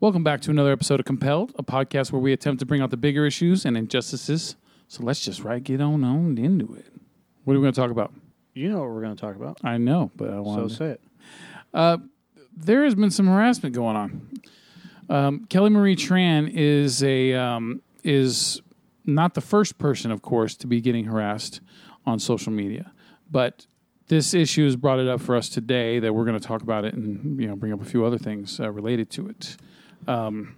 Welcome back to another episode of Compelled, a podcast where we attempt to bring out the bigger issues and injustices. So let's just right get on on into it. What are we going to talk about? You know what we're going to talk about. I know, but I want to. say it. Uh, there has been some harassment going on. Um, Kelly Marie Tran is a um, is not the first person, of course, to be getting harassed on social media, but this issue has brought it up for us today that we're going to talk about it and you know bring up a few other things uh, related to it. Um,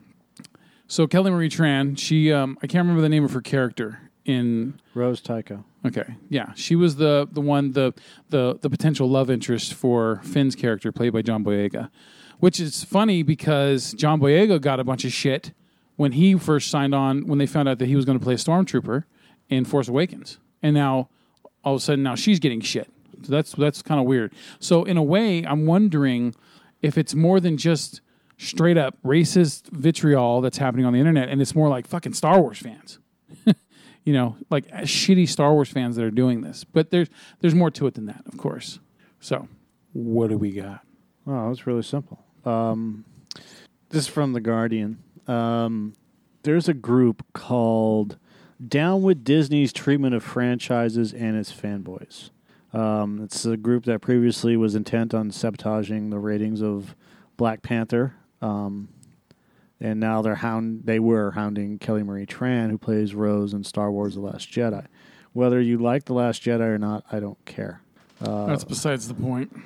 so Kelly Marie Tran, she um, I can't remember the name of her character in Rose Tico. Okay, yeah, she was the the one the the the potential love interest for Finn's character played by John Boyega, which is funny because John Boyega got a bunch of shit when he first signed on when they found out that he was going to play a stormtrooper in Force Awakens, and now all of a sudden now she's getting shit. So that's that's kind of weird. So in a way, I'm wondering if it's more than just straight up racist vitriol that's happening on the internet, and it's more like fucking Star Wars fans you know, like uh, shitty Star Wars fans that are doing this. But there's there's more to it than that, of course. So, what do we got? Oh, it's really simple. Um, this is from The Guardian. Um, there's a group called Down with Disney's Treatment of Franchises and Its Fanboys. Um, it's a group that previously was intent on sabotaging the ratings of Black Panther. Um, and now they're hound they were hounding Kelly Marie Tran, who plays Rose in Star Wars The Last Jedi. Whether you like The Last Jedi or not, I don't care. Uh, That's besides the point.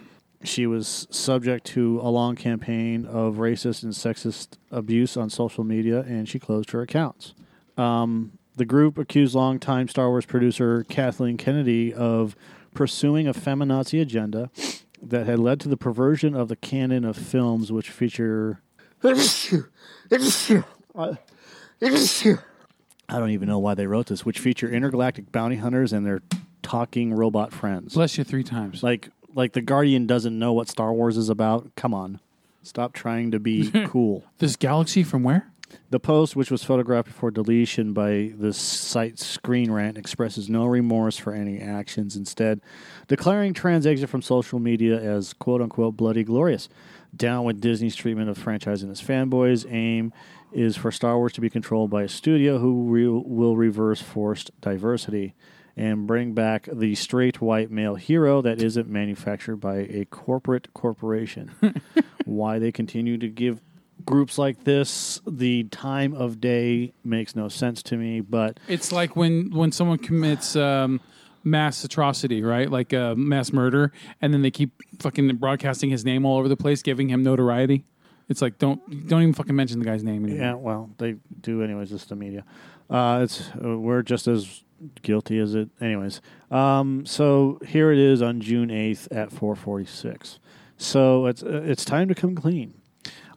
she was subject to a long campaign of racist and sexist abuse on social media, and she closed her accounts. Um, the group accused longtime Star Wars producer Kathleen Kennedy of pursuing a feminazi agenda that had led to the perversion of the canon of films which feature. I don't even know why they wrote this, which feature intergalactic bounty hunters and their talking robot friends. Bless you three times. Like like the Guardian doesn't know what Star Wars is about. Come on. Stop trying to be cool. this galaxy from where? The post, which was photographed before deletion by the site Screen Rant, expresses no remorse for any actions, instead declaring Tran's exit from social media as quote unquote bloody glorious. Down with Disney's treatment of franchise and its fanboys, aim is for Star Wars to be controlled by a studio who re- will reverse forced diversity and bring back the straight white male hero that isn't manufactured by a corporate corporation. Why they continue to give groups like this the time of day makes no sense to me, but It's like when when someone commits um, mass atrocity, right? Like uh, mass murder, and then they keep fucking broadcasting his name all over the place, giving him notoriety. It's like don't don't even fucking mention the guy's name anymore. yeah, well, they do anyways. It's the media. Uh, it's uh, we're just as guilty as it. Anyways, um, so here it is on June eighth at four forty six. So it's uh, it's time to come clean.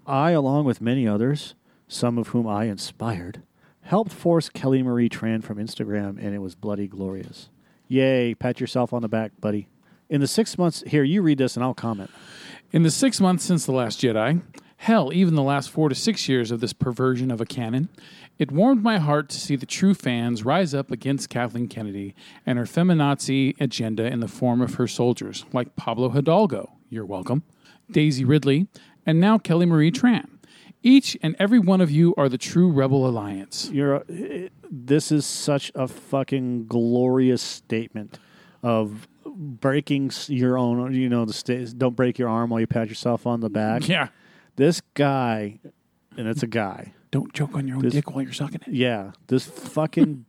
I, along with many others, some of whom I inspired, helped force Kelly Marie Tran from Instagram, and it was bloody glorious. Yay! Pat yourself on the back, buddy. In the six months, here you read this, and I'll comment. In the six months since The Last Jedi, hell, even the last four to six years of this perversion of a canon, it warmed my heart to see the true fans rise up against Kathleen Kennedy and her feminazi agenda in the form of her soldiers, like Pablo Hidalgo, you're welcome, Daisy Ridley, and now Kelly Marie Tran. Each and every one of you are the true Rebel Alliance. You're uh, this is such a fucking glorious statement of breaking your own you know the sta- don't break your arm while you pat yourself on the back Yeah. this guy and it's a guy Don't choke on your own This- dick while you're sucking it. yeah this fucking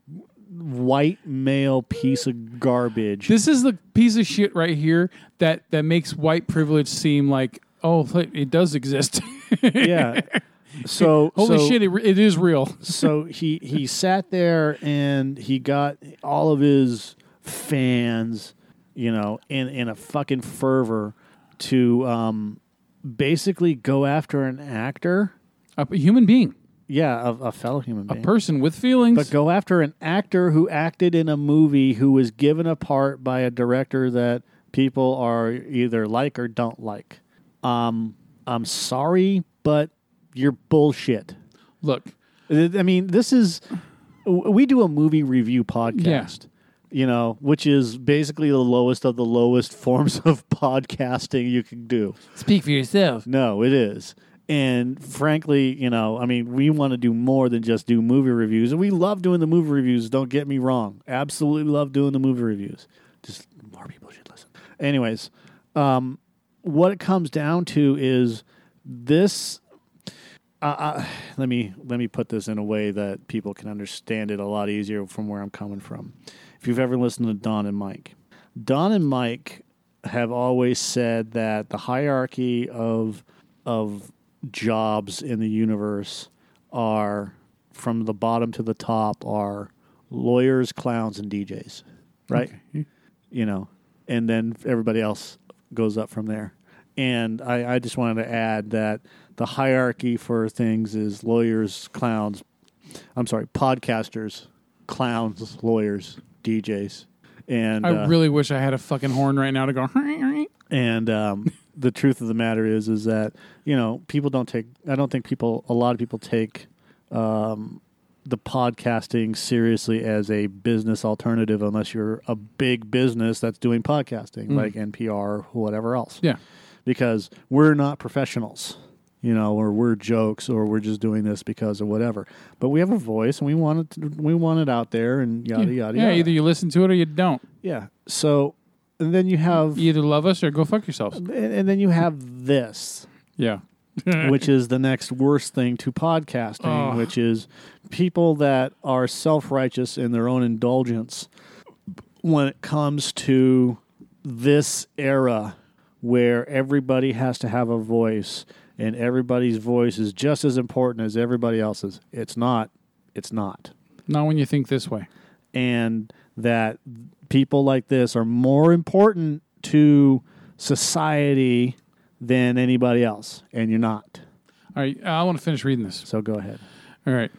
white male piece of garbage This is the piece of shit right here that that makes white privilege seem like oh it does exist. yeah so Holy so, shit, it, it is real. so he he sat there and he got all of his fans, you know, in in a fucking fervor to um basically go after an actor, A, a human being, yeah, a, a fellow human being. a person with feelings. but go after an actor who acted in a movie who was given a part by a director that people are either like or don't like. Um, I'm sorry, but you're bullshit. Look, I mean, this is we do a movie review podcast. You know, which is basically the lowest of the lowest forms of podcasting you can do. speak for yourself. No, it is. And frankly, you know, I mean, we want to do more than just do movie reviews. And we love doing the movie reviews, don't get me wrong. Absolutely love doing the movie reviews. Just more people should listen. Anyways, um, what it comes down to is this uh, uh, let me let me put this in a way that people can understand it a lot easier from where I'm coming from. If you've ever listened to Don and Mike, Don and Mike have always said that the hierarchy of of jobs in the universe are from the bottom to the top are lawyers, clowns, and DJs, right? Okay. You know, and then everybody else goes up from there. And I, I just wanted to add that the hierarchy for things is lawyers, clowns. I'm sorry, podcasters, clowns, lawyers, DJs, and I uh, really wish I had a fucking horn right now to go. and um, the truth of the matter is, is that you know people don't take. I don't think people. A lot of people take um, the podcasting seriously as a business alternative, unless you're a big business that's doing podcasting, mm. like NPR or whatever else. Yeah. because we're not professionals. You know, or we're jokes, or we're just doing this because of whatever. But we have a voice, and we want it. To, we want it out there, and yada yada yeah, yada. either you listen to it or you don't. yeah. So, and then you have, You either love us or go fuck yourselves. and, and then you have this. Yeah. which is the next worst thing to podcasting, Oh. which is people that are self righteous in their own indulgence when it comes to this era where everybody has to have a voice and everybody's voice is just as important as everybody else's. It's not. It's not. Not when you think this way. And that people like this are more important to society than anybody else. And you're not. All right, I want to finish reading this. So go ahead. All right.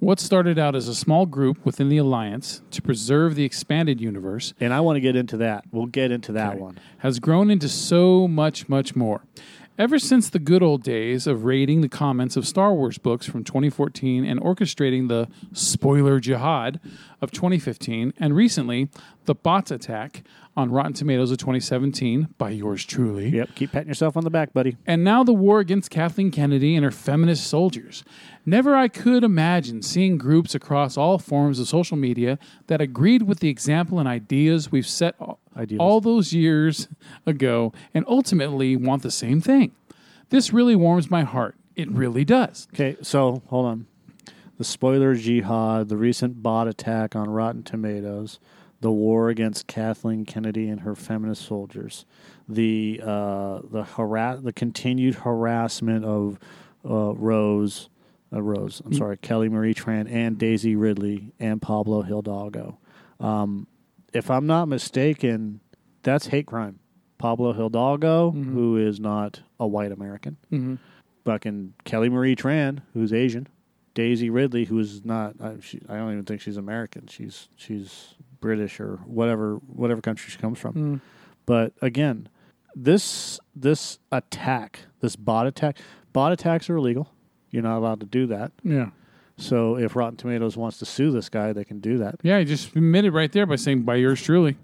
What started out as a small group within the Alliance to preserve the expanded universe And I want to get into that. We'll get into that Okay. one. has grown into so much, much more. Ever since the good old days of rating the comments of Star Wars books from 2014 and orchestrating the spoiler jihad of 2015, and recently the bots attack on Rotten Tomatoes of 2017 by yours truly. Yep. Keep patting yourself on the back, buddy. And now the war against Kathleen Kennedy and her feminist soldiers. Never I could imagine seeing groups across all forms of social media that agreed with the example and ideas we've set all, all those years ago and ultimately want the same thing. This really warms my heart. It really does. Okay. So hold on. The spoiler jihad, the recent bot attack on Rotten Tomatoes, the war against Kathleen Kennedy and her feminist soldiers, the uh, the harass, the continued harassment of uh, Rose, uh, Rose. I'm sorry, Kelly Marie Tran and Daisy Ridley and Pablo Hidalgo. Um, if I'm not mistaken, that's hate crime. Pablo Hidalgo, who is not a white American, Mm-hmm. fucking Kelly Marie Tran, who's Asian, Daisy Ridley, who's not. I, she, I don't even think she's American. She's she's British or whatever whatever country she comes from. Mm. But again, this this attack, this bot attack, bot attacks are illegal. You're not allowed to do that. Yeah. So if Rotten Tomatoes wants to sue this guy, they can do that. Yeah, he just admitted right there by saying by yours truly.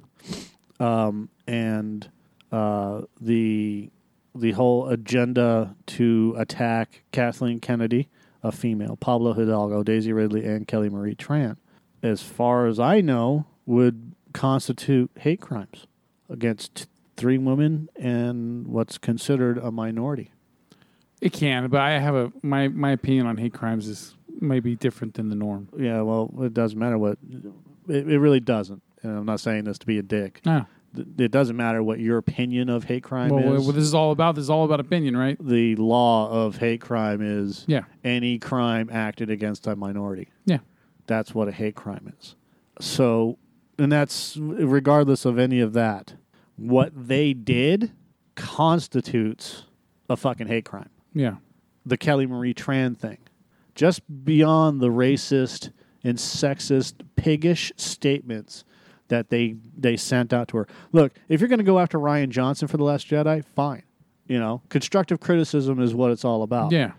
um, and uh, the the whole agenda to attack Kathleen Kennedy, a female, Pablo Hidalgo, Daisy Ridley, and Kelly Marie Tran, as far as I know, would constitute hate crimes against three women and what's considered a minority. It can, but I have a my my opinion on hate crimes is maybe different than the norm. Yeah, well, it doesn't matter what. It, it really doesn't. And I'm not saying this to be a dick. No. Th- It doesn't matter what your opinion of hate crime Well, is. what this is all about. This is all about opinion, right? the law of hate crime is Yeah. any crime acted against a minority. Yeah. That's what a hate crime is. So, and that's regardless of any of that. What they did constitutes a fucking hate crime. Yeah. The Kelly Marie Tran thing. Just beyond the racist and sexist, piggish statements that they they sent out to her. Look, if you're going to go after Rian Johnson for the Last Jedi, fine. You know, constructive criticism is what it's all about Yeah.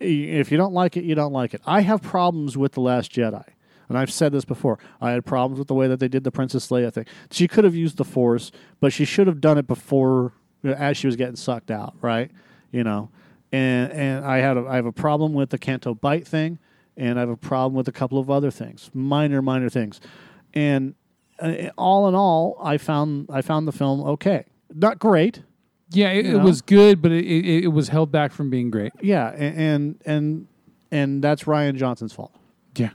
if you don't like it, you don't like it. I have problems with The Last Jedi. And I've said this before. I had problems with the way that they did the Princess Leia thing. She could have used the Force, but she should have done it before, as she was getting sucked out, right? You know, and and I had a, I have a problem with the Canto Bight thing, and I have a problem with a couple of other things, minor minor things, and uh, all in all, I found I found the film okay, not great, Yeah, it, it was good, but it, it, it was held back from being great. yeah, and and and, and that's Rian Johnson's fault. Yeah.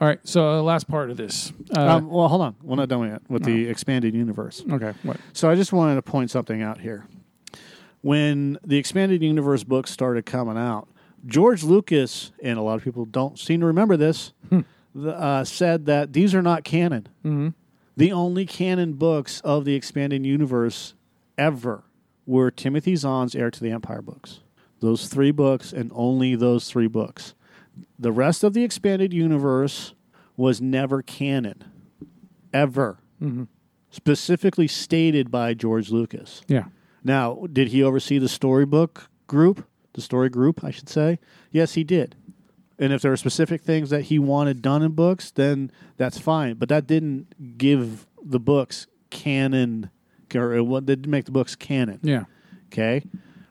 All right. So uh, last part of this. Uh, um, well, hold on, we're not done yet with the expanded universe. okay. What? So I just wanted to point something out here. When the expanded universe books started coming out, George Lucas and a lot of people don't seem to remember this. the, uh, said that these are not canon. Mhm. The only canon books of the expanded universe ever were Timothy Zahn's Heir to the Empire books. Those three books and only those three books. The rest of the expanded universe was never canon, ever. Specifically stated by George Lucas. Yeah. Now, did he oversee the storybook group? The story group, I should say. Yes, he did. And if there are specific things that he wanted done in books, then that's fine. But that didn't give the books canon, or what didn't make the books canon. Yeah. Okay.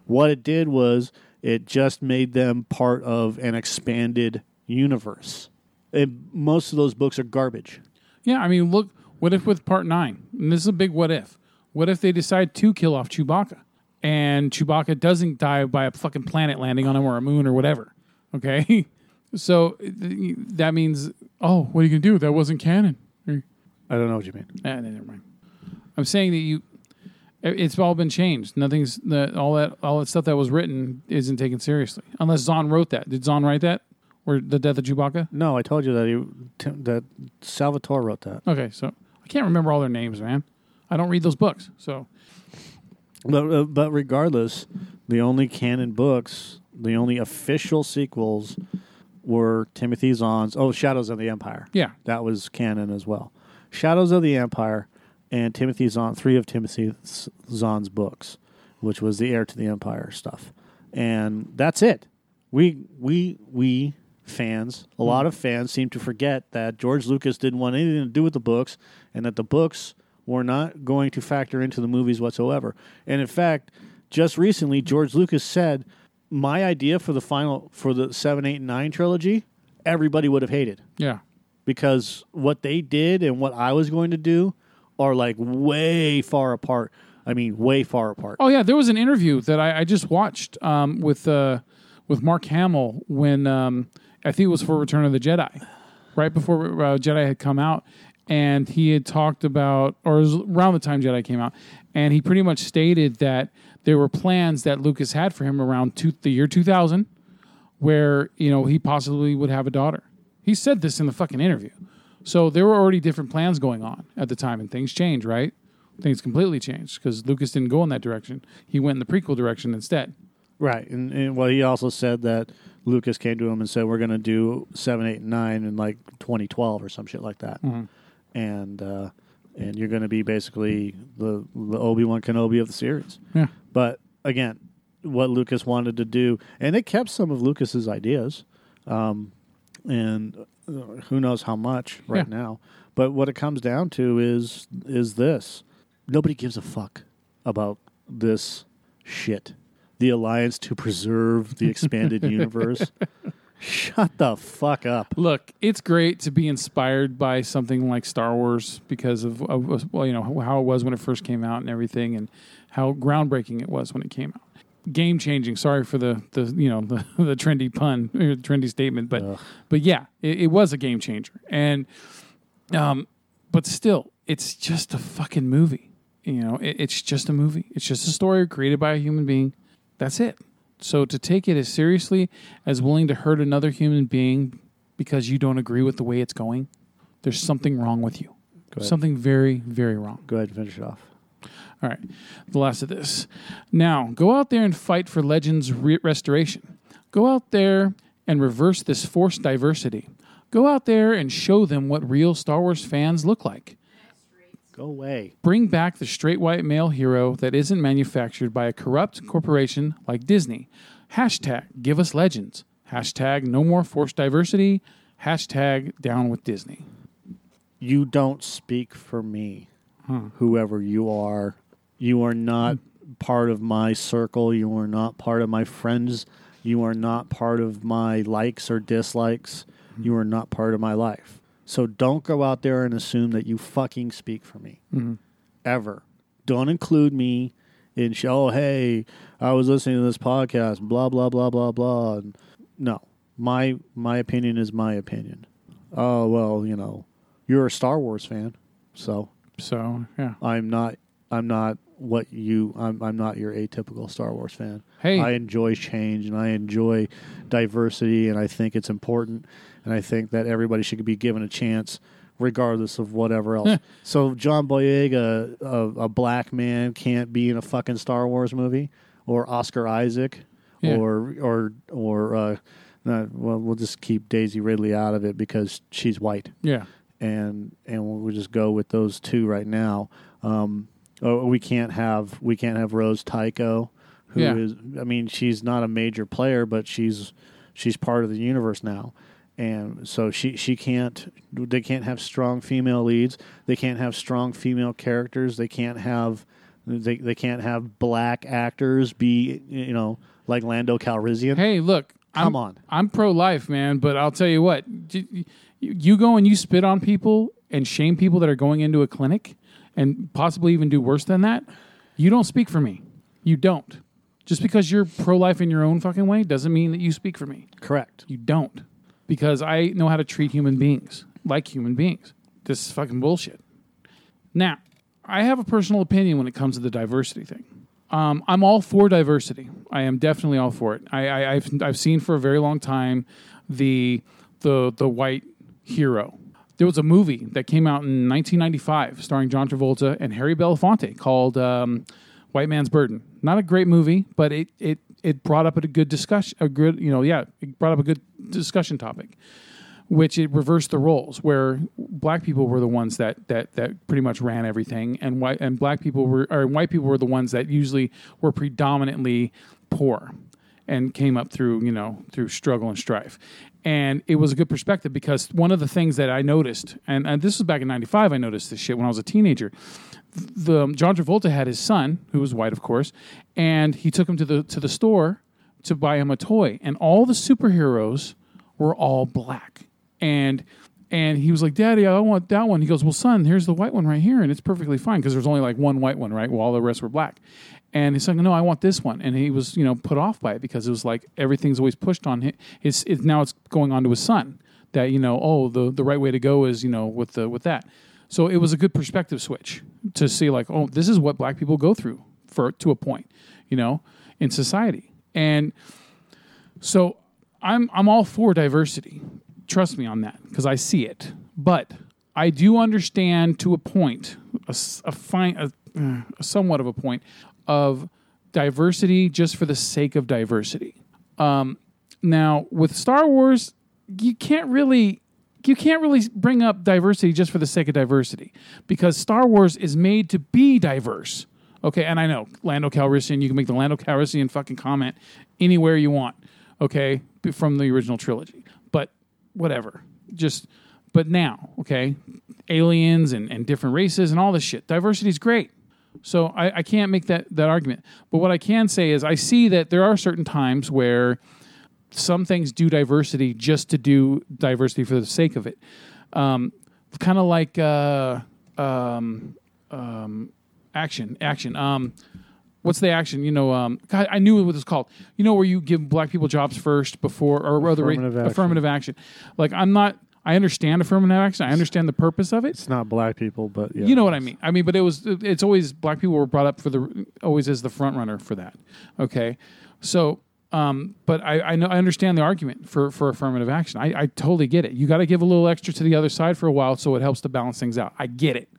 What it did was it just made them part of an expanded universe. And most of those books are garbage. Yeah. I mean, look. What if with part nine? And this is a big what if. What if they decide to kill off Chewbacca, and Chewbacca doesn't die by a fucking planet landing on him or a moon or whatever? Okay. So that means, oh, what are you gonna do? That wasn't canon. I don't know what you mean. Eh, never mind. I'm saying that you, it's all been changed. Nothing's that all that all that stuff that was written isn't taken seriously unless Zahn wrote that. Did Zahn write that or the death of Chewbacca? No, I told you that he, that Salvatore wrote that. Okay, so I can't remember all their names, man. I don't read those books, so But uh, but regardless, the only canon books, the only official sequels, were Timothy Zahn's. Oh, Shadows of the Empire. yeah, That was canon as well. Shadows of the Empire and Timothy Zahn, three of Timothy Zahn's books, which was the heir to the Empire stuff, and that's it. We we we fans, a lot of fans seem to forget that George Lucas didn't want anything to do with the books, and that the books were not going to factor into the movies whatsoever. And in fact, just recently, George Lucas said, "My idea for the final for the seven, eight, and nine trilogy, everybody would have hated." yeah, because what they did and what I was going to do are like way far apart. I mean, way far apart. Oh yeah, there was an interview that I, I just watched um, with uh, with Mark Hamill when um, I think it was for Return of the Jedi, right before uh, Jedi had come out, and he had talked about, or it was around the time Jedi came out, and he pretty much stated that there were plans that Lucas had for him around two, the year two thousand, where you know he possibly would have a daughter. He said this in the fucking interview. So there were already different plans going on at the time, and things change, right? Things completely changed because Lucas didn't go in that direction. He went in the prequel direction instead. Right. And, and well, he also said that Lucas came to him and said, we're going to do seven, eight, and nine in like 2012 or some shit like that. Mm-hmm. And, uh, and you're going to be basically the, the Obi Wan Kenobi of the series. Yeah. But again, what Lucas wanted to do, and they kept some of Lucas's ideas, um, and uh, who knows how much right Yeah. now. But what it comes down to is is this: nobody gives a fuck about this shit. The alliance to preserve the expanded universe. Shut the fuck up. Look, it's great to be inspired by something like Star Wars because of, of well, you know how it was when it first came out and everything, and how groundbreaking it was when it came out. Game changing. Sorry for the the you know the, the trendy pun, or trendy statement, but Ugh. but yeah, it, it was a game changer. And um, but still, it's just a fucking movie. You know, it, it's just a movie. It's just a story created by a human being. That's it. So to take it as seriously as willing to hurt another human being because you don't agree with the way it's going, there's something wrong with you. Something very, very wrong. Go ahead and finish it off. All right, the last of this. Now, go out there and fight for Legends re- restoration. Go out there and reverse this forced diversity. Go out there and show them what real Star Wars fans look like. Go away. Bring back the straight white male hero that isn't manufactured by a corrupt corporation like Disney. Hashtag give us legends. Hashtag no more forced diversity. Hashtag down with Disney. You don't speak for me, whoever you are. You are not part of my circle. You are not part of my friends You are not part of my likes or dislikes. Hmm. You are not part of my life. So don't go out there and assume that you fucking speak for me. Mm-hmm. Ever. Don't include me in show, oh, hey, I was listening to this podcast, blah, blah, blah, blah, blah. And no. My my opinion is my opinion. Oh well, you know, you're a Star Wars fan, so So yeah. I'm not. I'm not what you. I'm. I'm not your atypical Star Wars fan. Hey. I enjoy change and I enjoy diversity, and I think it's important, and I think that everybody should be given a chance, regardless of whatever else. so John Boyega, a, a black man, can't be in a fucking Star Wars movie, or Oscar Isaac, Yeah. or or or. Uh, not, well, we'll just keep Daisy Ridley out of it because she's white Yeah. and and we'll just go with those two right now. Um, oh, we can't have we can't have Rose Tico, who is Yeah. I mean she's not a major player, but she's she's part of the universe now, and so she she can't they can't have strong female leads. They can't have strong female characters. They can't have they they can't have black actors be you know like Lando Calrissian. Hey, look. Come I'm, on. I'm pro life, man, but I'll tell you what. You, you go and you spit on people and shame people that are going into a clinic and possibly even do worse than that. You don't speak for me. You don't. Just because you're pro life in your own fucking way doesn't mean that you speak for me. Correct. You don't. Because I know how to treat human beings like human beings. This is fucking bullshit. Now, I have a personal opinion when it comes to the diversity thing. Um, I'm all for diversity. I am definitely all for it. I, I've I've seen for a very long time the the the white hero. There was a movie that came out in 1995 starring John Travolta and Harry Belafonte called um, White Man's Burden. Not a great movie, but it it it brought up a good discussion. A good you know yeah, it brought up a good discussion topic which it reversed the roles where black people were the ones that that that pretty much ran everything and white and black people were or white people were the ones that usually were predominantly poor and came up through you know through struggle and strife and it was a good perspective because one of the things that I noticed and, and this was back in 95 I noticed this shit when I was a teenager the John Travolta had his son who was white of course and he took him to the to the store to buy him a toy and all the superheroes were all black and and he was like, "Daddy, I want that one." He goes, "Well, son, here's the white one right here, and it's perfectly fine because there's only like one white one, right? While all the rest were black." And he's like, "No, I want this one." And he was, you know, put off by it because it was like everything's always pushed on him. It's now it's going on to his son that you know, oh, the the right way to go is you know with the with that. So it was a good perspective switch to see like, oh, this is what black people go through for to a point, you know, in society. And so I'm I'm all for diversity. Trust me on that because I see it. But I do understand to a point, a, a fine, a, uh, somewhat of a point of diversity just for the sake of diversity. Um, now with Star Wars, you can't really you can't really bring up diversity just for the sake of diversity because Star Wars is made to be diverse. Okay, and I know Lando Calrissian. You can make the Lando Calrissian fucking comment anywhere you want. Okay, from the original trilogy, but whatever. Just but now, okay, aliens and, and different races and all this shit. Diversity is great. So I, I can't make that that argument. But what I can say is I see that there are certain times where some things do diversity just to do diversity for the sake of it. Um, kind of like uh, um, um, action, action. Um, what's the action? You know, um, God, I knew what it's called. You know, where you give black people jobs first before or other Affirmative action. affirmative action. Like I'm not. I understand affirmative action. I understand the purpose of it. It's not black people, but yeah. You know what I mean? I mean, but it was it's always black people were brought up for the always as the front runner for that. Okay, so um, but I I know I understand the argument for for affirmative action. I, I totally get it. You got to give a little extra to the other side for a while so it helps to balance things out. I get it.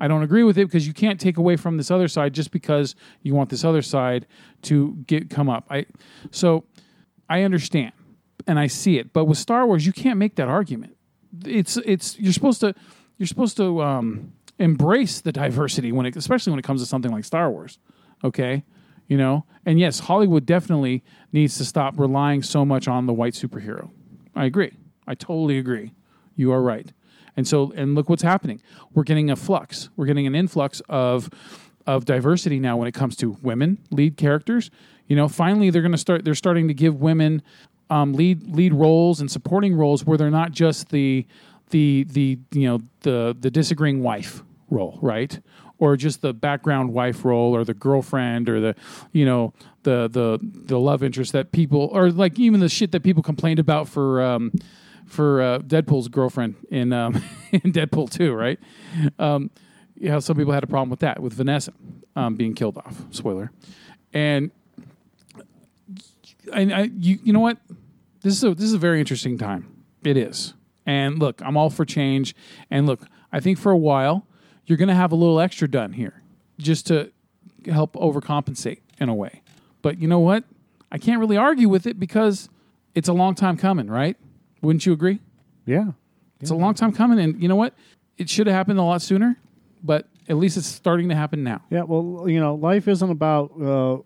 I don't agree with it because you can't take away from this other side just because you want this other side to get come up. I so I understand and I see it, but with Star Wars, you can't make that argument. It's it's you're supposed to you're supposed to um, embrace the diversity when it, especially when it comes to something like Star Wars. Okay, you know, and yes, Hollywood definitely needs to stop relying so much on the white superhero. I agree. I totally agree. You are right. And so, and look what's happening. We're getting a flux. We're getting an influx of of diversity now when it comes to women lead characters. You know, finally they're going to start. They're starting to give women um, lead lead roles and supporting roles where they're not just the the the you know the the disagreeing wife role, right? Or just the background wife role, or the girlfriend, or the you know the the the love interest that people, or like even the shit that people complained about for um, for uh, Deadpool's girlfriend in um, in Deadpool two, right? Um, yeah, some people had a problem with that with Vanessa um, being killed off. Spoiler, and I, I you you know what? This is a this is a very interesting time. It is, and look, I'm all for change. And look, I think for a while you're going to have a little extra done here, just to help overcompensate in a way. But you know what? I can't really argue with it because it's a long time coming, right? Wouldn't you agree? Yeah. It's a long time coming, and you know what? It should have happened a lot sooner, but at least it's starting to happen now. Yeah, well, you know, life isn't about uh,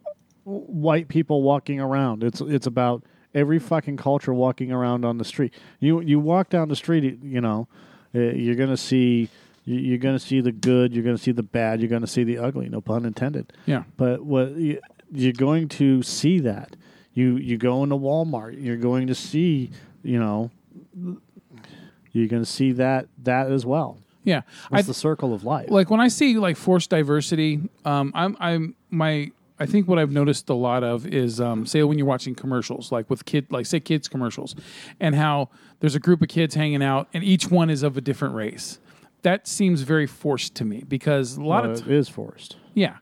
white people walking around. It's it's about every fucking culture walking around on the street. You you walk down the street, you know, uh, you're gonna see you- you're gonna see the good, you're gonna see the bad, you're gonna see the ugly. No pun intended. Yeah. But what you- you're going to see that you you go into Walmart, you're going to see, you know, you're going to see that that as well. Yeah. It's the circle of life. like when I see like forced diversity, um, I'm I'm my I think what I've noticed a lot of is um, say when you're watching commercials, like with kid, like say kids commercials, and how there's a group of kids hanging out, and each one is of a different race. That seems very forced to me because a lot of it is forced. yeah.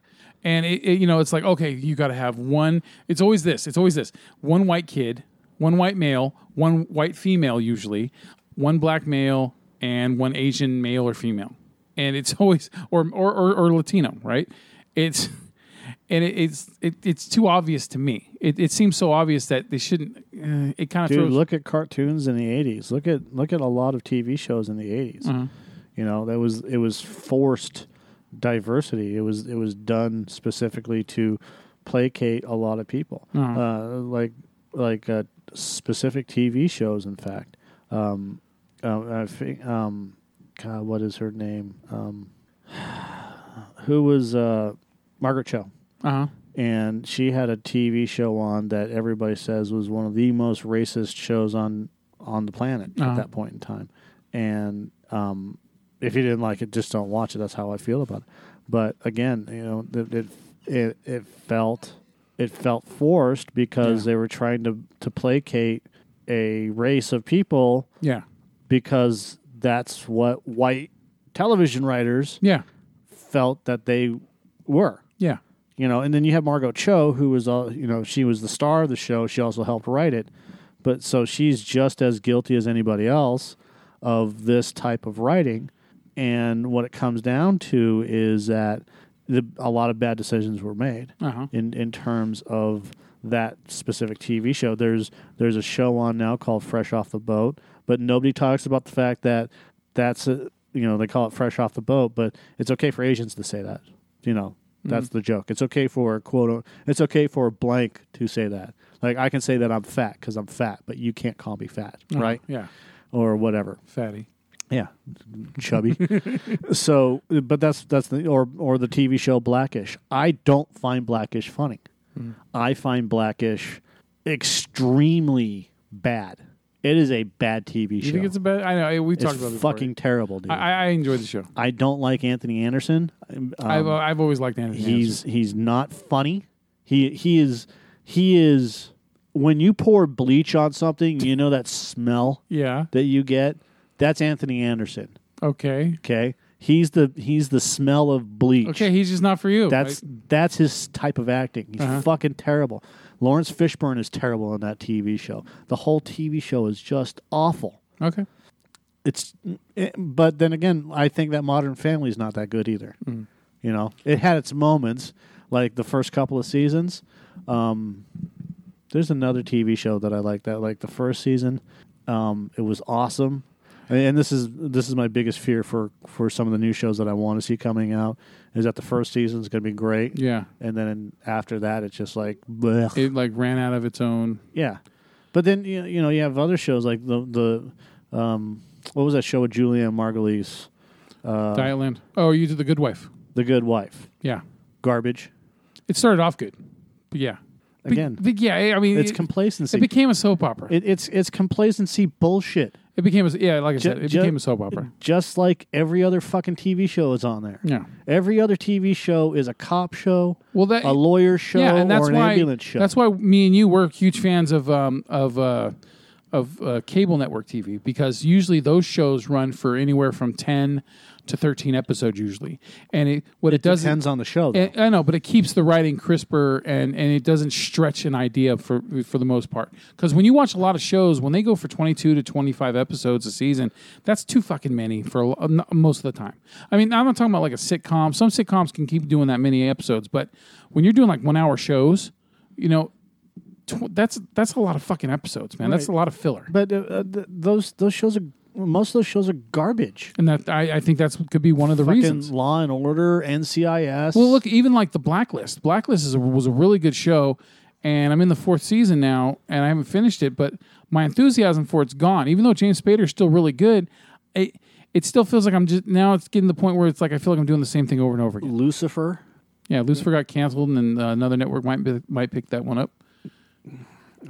And it, it, you know, it's like okay, you got to have one. It's always this. It's always this. One white kid, one white male, one white female, usually, one black male, and one Asian male or female. And it's always or or or, or Latino, right? It's and it, it's it, it's too obvious to me. It, it seems so obvious that they shouldn't. Uh, it kind of Dude, throws. look at cartoons in the '80s. Look at look at a lot of TV shows in the '80s. Uh-huh. You know, that was it was forced diversity. It was it was done specifically to placate a lot of people, Uh-huh. uh, like like uh, specific TV shows. In fact, um, uh, I think um, God, what is her name? Um, who was uh, Margaret Cho? Uh huh. and she had a TV show on that everybody says was one of the most racist shows on on the planet Uh-huh. at that point in time. And um, if you didn't like it, just don't watch it. That's how I feel about it. But again, you know, it it it, felt it felt forced because Yeah. they were trying to to placate a race of people Yeah. because that's what white television writers Yeah. felt that they were. You know and then you have margot cho who was all you know she was the star of the show she also helped write it but so she's just as guilty as anybody else of this type of writing and what it comes down to is that the, a lot of bad decisions were made Uh huh. in in terms of that specific TV show. There's there's a show on now called Fresh Off the Boat, but nobody talks about the fact that that's a, you know they call it Fresh Off the Boat, but it's okay for Asians to say that. You know, that's mm-hmm. the joke. It's okay for quote. It's okay for blank to say that. Like I can say that I'm fat because I'm fat, but you can't call me fat, uh-huh. right? Yeah. Or whatever. Fatty. Yeah, chubby. so, but that's that's the or or the TV show Blackish. I don't find Blackish funny. Mm. I find Blackish extremely bad. It is a bad TV You show. think it's a bad? I know we It's talked about it before. fucking terrible, dude. I, I, I enjoy the show. I don't like Anthony Anderson. Um, I've uh, I've always liked Anthony. Anderson. He's he's not funny. He he is he is when you pour bleach on something, you know that smell yeah. that you get. That's Anthony Anderson. Okay. Okay, he's the he's the smell of bleach. Okay. He's just not for you. that's right? that's his type of acting. He's Uh-huh. fucking terrible. Laurence Fishburne is terrible in that TV show. The whole TV show is just awful. okay. It's, it, but then again, I think that Modern Family is not that good either. Mm. You know, it had its moments, like the first couple of seasons. Um, there's another TV show that I like that like the first season. Um, it was awesome, and, this is this is my biggest fear for for some of the new shows that I want to see coming out is that the first season is going to be great, Yeah. and then after that it's just like blech. It like ran out of its own. yeah. But then you you know you have other shows like the the um, what was that show with Julianna Margulies, uh, Dietland. Oh, you did the Good Wife. The Good Wife. Yeah. garbage. It started off good, but yeah, Again, yeah. I mean, it's it, complacency. it became a soap opera. It, It- it's it's complacency bullshit. It became a yeah, like I Ju- said, it ju- became a soap opera. Just like every other fucking TV show is on there. Yeah. Every other TV show is a cop show, Well, that a lawyer show, yeah, and that's or an why ambulance show. that's why me and you were huge fans of um of uh of uh, cable network TV because usually those shows run for anywhere from ten to thirteen episodes usually, and it what it, does depends on the show. Though. I know, but it keeps the writing crisper and, and it doesn't stretch an idea for for the most part. Because when you watch a lot of shows, when they go for twenty two to twenty five episodes a season, that's too fucking many for a, most of the time. I mean, I'm not talking about like a sitcom. Some sitcoms can keep doing that many episodes, but when you're doing like one hour shows, you know, tw- that's that's a lot of fucking episodes, man. That's a lot of filler. but uh, uh, th- those those shows are most of those shows are garbage. And that I, I think that's could be one of the Fucking reasons. Law and Order, NCIS. Well, look, even like the Blacklist. Blacklist is a, was a really good show, and I'm in the fourth season now, and I haven't finished it, but my enthusiasm for it's gone. Even though James Spader's still really good, it it still feels like I'm just now. It's getting to the point where it's like I feel like I'm doing the same thing over and over again. Lucifer. Yeah, Lucifer got canceled, and then uh, another network might be, might pick that one up.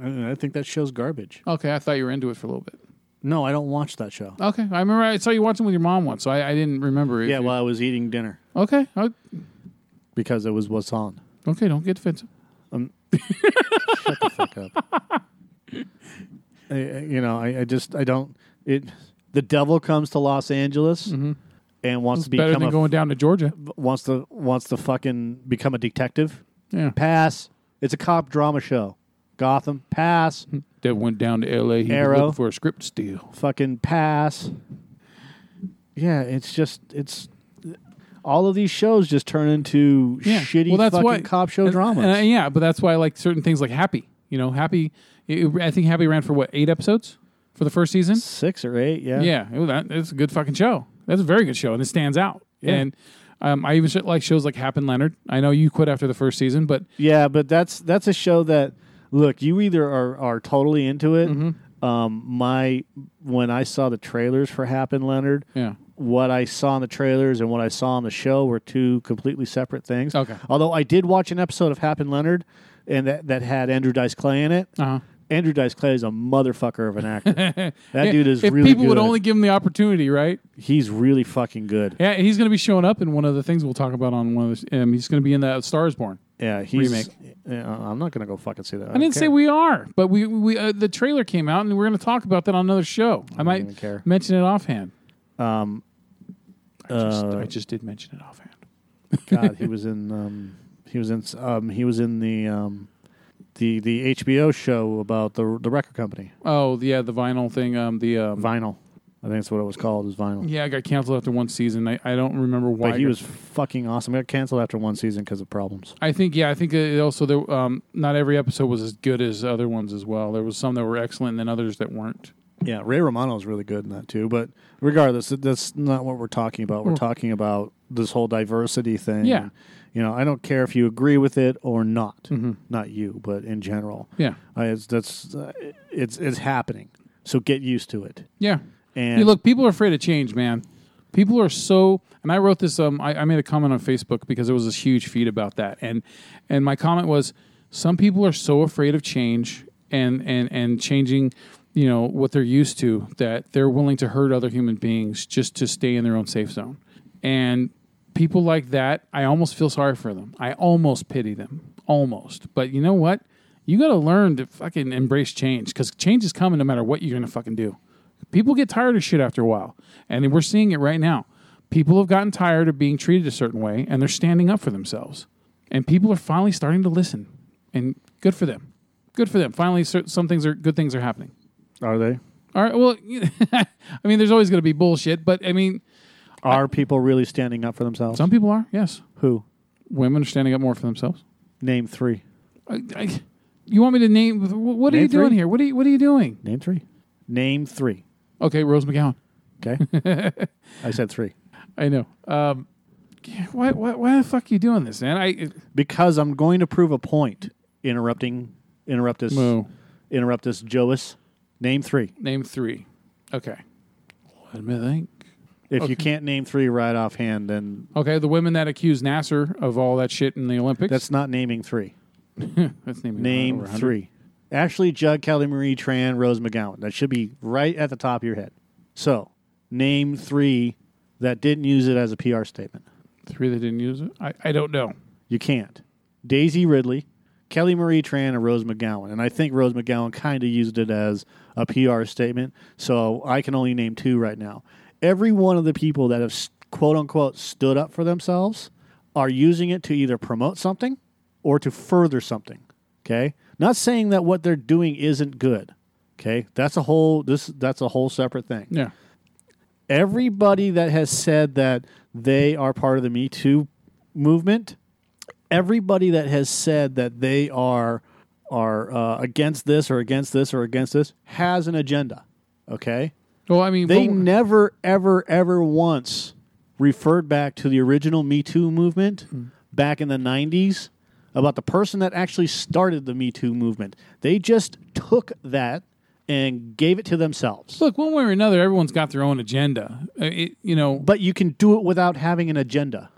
I I think that show's garbage. Okay, I thought you were into it for a little bit. No, I don't watch that show. Okay, I remember I saw you watching with your mom once, so I, I didn't remember. if Yeah, you- while I was eating dinner okay, I- because it was what's on. okay, don't get defensive. Um, shut the fuck up. I, I- you know, I, I just I don't. It. The devil comes to Los Angeles mm-hmm. and wants It's to better become than a going down to Georgia. wants to wants to fucking become a detective. Yeah, Pass. It's a cop drama show. Gotham. Pass. that went down to L.A. He Arrow. was looking for a script steal. Fucking pass. Yeah, it's just it's all of these shows just turn into shitty well, that's fucking why, cop show and- dramas. and, uh, yeah, but that's why I like certain things like Happy. You know, Happy. it- I think Happy ran for what eight episodes for the first season. Six or eight, yeah. Yeah, it was- that, it's a good fucking show. That's a very good show, and it stands out. Yeah. And um, I even sh- like shows like Hap and Leonard. I know you quit after the first season, but Yeah, but that's that's a show that look, you either are are totally into it. Mm-hmm. Um, my when I saw the trailers for Hap and Leonard, yeah, what I saw in the trailers and what I saw on the show were two completely separate things. Okay. Although I did watch an episode of Hap and Leonard, and that that had Andrew Dice Clay in it. uh huh. Andrew Dice Clay is a motherfucker of an actor. that dude is if really people good. would only give him the opportunity, right? He's really fucking good. Yeah, he's going to be showing up in one of the things we'll talk about on one of the. Um, he's going to be in that Stars Born. Yeah, he's. Remake. Yeah, I'm not gonna go fucking see that. I didn't say we are, but we we uh, the trailer came out and we're going to talk about that on another show. I, might care. mention it offhand. Um, I just, Uh, I just did mention it offhand. God, he was in. Um, he was in. Um, he was in the. Um, the the HBO show about the the record company Oh, yeah, the vinyl thing. Um, the um, Vinyl. I think that's what it was called. Was Vinyl. yeah, I got canceled after one season. I, I don't remember why. But he was fucking awesome. It got canceled after one season because of problems. I think yeah, I think it also there. Um, not every episode was as good as other ones as well. There was some that were excellent, and then others that weren't. Yeah, Ray Romano is really good in that too. But regardless, that's not what we're talking about. We're talking about this whole diversity thing. Yeah. You know, I don't care if you agree with it or not. Mhm. Not you, but in general, Yeah, I, it's that's uh, it's it's happening. So get used to it. yeah. And Hey, look, people are afraid of change, man. People are so, and I wrote this. Um, I, I made a comment on Facebook because there was this huge feed about that, and and my comment was, some people are so afraid of change and and and changing, you know, what they're used to that they're willing to hurt other human beings just to stay in their own safe zone, and people like that, I almost feel sorry for them. I almost pity them, almost. But you know what? You got to learn to fucking embrace change because change is coming no matter what you're gonna fucking do. People get tired of shit after a while, and we're seeing it right now. People have gotten tired of being treated a certain way, and they're standing up for themselves. And people are finally starting to listen, and good for them. Good for them. Finally, some things are good. Things are happening. are they? All right. Well, I mean, there's always going to be bullshit, but I mean, Are people really standing up for themselves? some people are. Yes, Who? women are standing up more for themselves. Name three. I, I, you want me to name? What are Name you doing three. here? What are you What are you doing? Name three. Name three. Okay, Rose McGowan. Okay. I said three. I know. Um, yeah, why, why, why the fuck are you doing this, man? I Because I'm going to prove a point. Interrupting. Interrupt this. Moo. Interrupt. Jois. Name three. Name three. Okay. Let me think. If you can't name three right offhand, then Okay, the women that accuse Nassar of all that shit in the Olympics. that's not naming three. that's naming Name three. Ashley Judd, Kelly Marie Tran, Rose McGowan. That should be right at the top of your head. So, name three that didn't use it as a PR statement. Three that didn't use it. I, I don't know. You can't. Daisy Ridley, Kelly Marie Tran, and Rose McGowan. And I think Rose McGowan kind of used it as a PR statement. So I can only name two right now. Every one of the people that have quote unquote stood up for themselves are using it to either promote something or to further something. Okay? Not saying that what they're doing isn't good. Okay? That's a whole this that's a whole separate thing Yeah. everybody that has said that they are part of the Me Too movement, everybody that has said that they are are uh, against this or against this or against this has an agenda. Okay, Well, I mean, they but- never ever ever once referred back to the original Me Too movement back in the '90s about the person that actually started the Me Too movement. They just took that and gave it to themselves. look one way or another, everyone's got their own agenda. Uh, it, you know, but you can do it without having an agenda.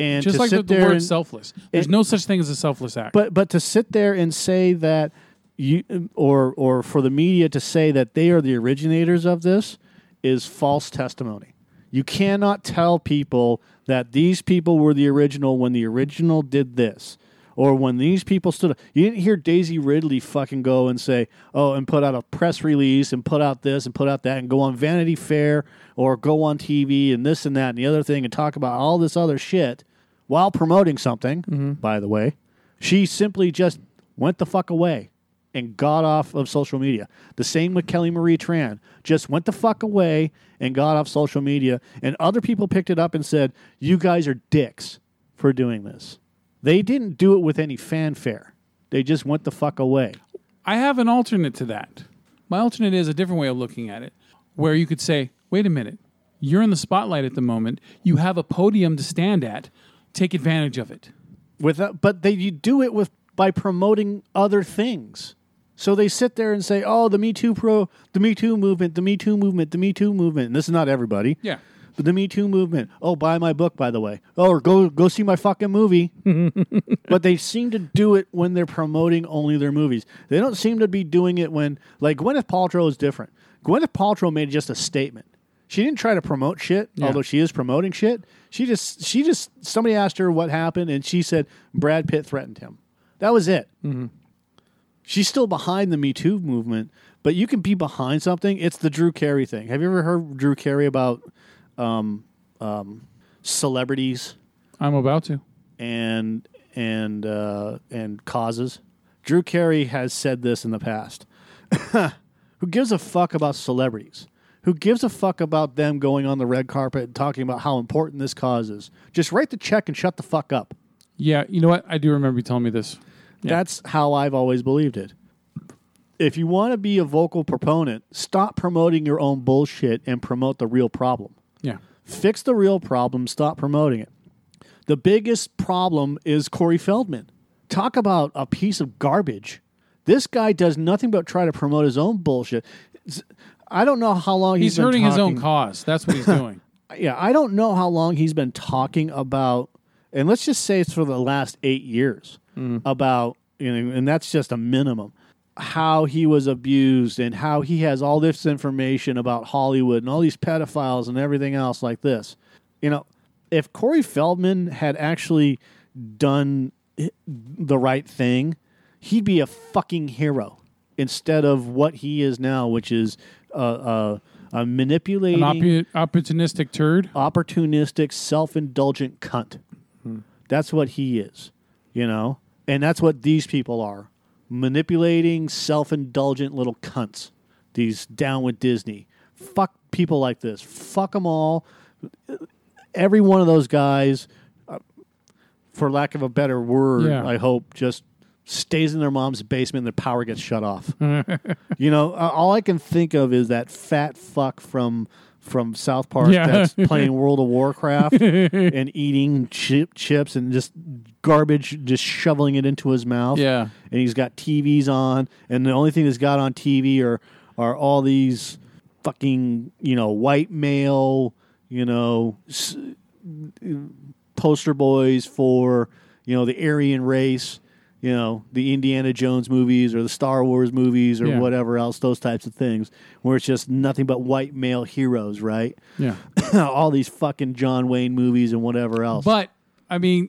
And just like sit the, the there word and, selfless. There's it- no such thing as a selfless act. but but to sit there and say that you or or for the media to say that they are the originators of this is false testimony. You cannot tell people that these people were the original when the original did this. Or when these people stood up. You didn't hear Daisy Ridley fucking go and say, oh, and put out a press release and put out this and put out that and go on Vanity Fair or go on TV and this and that and the other thing and talk about all this other shit while promoting something, mm-hmm. by the way. She simply just went the fuck away and got off of social media. The same with Kelly Marie Tran. Just went the fuck away and got off social media. And other people picked it up and said, You guys are dicks for doing this. They didn't do it with any fanfare. They just went the fuck away. I have an alternate to that. My alternate is a different way of looking at it, where you could say, wait a minute, you're in the spotlight at the moment. You have a podium to stand at. Take advantage of it. Without, but they you do it with by promoting other things. So they sit there and say, "Oh, the Me Too pro, the Me Too movement, the Me Too movement, the Me Too movement." And this is not everybody. Yeah. But the Me Too movement. Oh, buy my book, by the way. Oh, or go go see my fucking movie. but they seem to do it when they're promoting only their movies. They don't seem to be doing it when like Gwyneth Paltrow is different. Gwyneth Paltrow made just a statement. She didn't try to promote shit, Yeah. although she is promoting shit. She just she just somebody asked her what happened, and she said Brad Pitt threatened him. That was it. Mm-hmm. She's still behind the Me Too movement, but you can be behind something. It's the Drew Carey thing. Have you ever heard Drew Carey about um, um, celebrities I'm about to. and and uh, and causes? Drew Carey has said this in the past. Who gives a fuck about celebrities? Who gives a fuck about them going on the red carpet and talking about how important this cause is? Just write the check and shut the fuck up. Yeah, you know what? I do remember you telling me this. Yeah. That's how I've always believed it. If you want to be a vocal proponent, stop promoting your own bullshit and promote the real problem. Yeah. Fix the real problem, stop promoting it. The biggest problem is Corey Feldman. Talk about a piece of garbage. This guy does nothing but try to promote his own bullshit. I don't know how long He's he's, hurting his own cause. That's what he's doing. yeah, I don't know how long he's been talking about, and let's just say it's for the last eight years about, you know, and that's just a minimum. How he was abused and how he has all this information about Hollywood and all these pedophiles and everything else like this. You know, if Corey Feldman had actually done the right thing, he'd be a fucking hero instead of what he is now, which is uh, uh, a manipulating An oppu- opportunistic turd. opportunistic, self-indulgent cunt. That's what he is, you know, and that's what these people are: manipulating, self-indulgent little cunts. These down with Disney. Fuck people like this. Fuck them all. Every one of those guys, uh, for lack of a better word, Yeah. I hope, just stays in their mom's basement and their power gets shut off. You know, uh, all I can think of is that fat fuck from from South Park Yeah. that's playing World of Warcraft and eating chip, chips and just garbage, just shoveling it into his mouth. Yeah. and he's got TVs on, and the only thing that's got on TV are are all these fucking you know white male you know, s- poster boys for you know the Aryan race, you know, the Indiana Jones movies or the Star Wars movies or Yeah. whatever else, those types of things, where it's just nothing but white male heroes, right? Yeah. All these fucking John Wayne movies and whatever else. But I mean,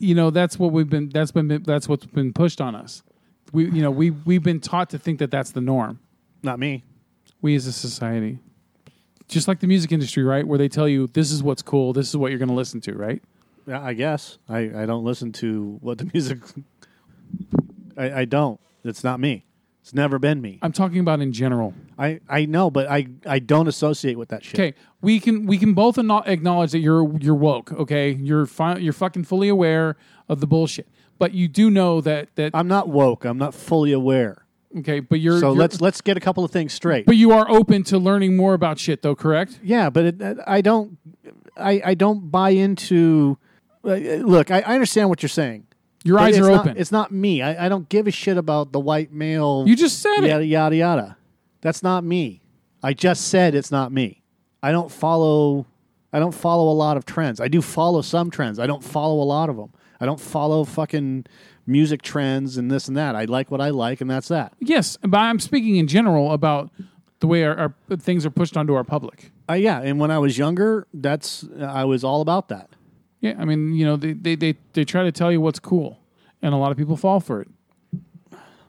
you know, that's what we've been. That's been. That's what's been pushed on us. We, you know, we we've been taught to think that that's the norm. not me. We as a society, just like the music industry, right? Where they tell you this is what's cool. This is what you're going to listen to, right? Yeah, I guess I, I don't listen to what the music. I, I don't. It's not me. It's never been me. I'm talking about in general. I, I know, but I, I don't associate with that shit. Okay, we can we can both ano- acknowledge that you're you're woke. Okay, you're fi- you're fucking fully aware of the bullshit, but you do know that that I'm not woke. I'm not fully aware. okay. But you're so you're- let's let's get a couple of things straight. But you are open to learning more about shit, though. Correct? yeah, but it, I don't I, I don't buy into. Uh, look, I, I understand what you're saying. Your eyes are open. It's not me. I, I don't give a shit about the white male. You just said it. yada yada yada. That's not me. I just said it's not me. I don't follow. I don't follow a lot of trends. I do follow some trends. I don't follow a lot of them. I don't follow fucking music trends and this and that. I like what I like, and that's that. Yes, but I'm speaking in general about the way our, our things are pushed onto our public. Uh, yeah, and when I was younger, that's I was all about that. Yeah, I mean, you know, they, they, they, they try to tell you what's cool, and a lot of people fall for it.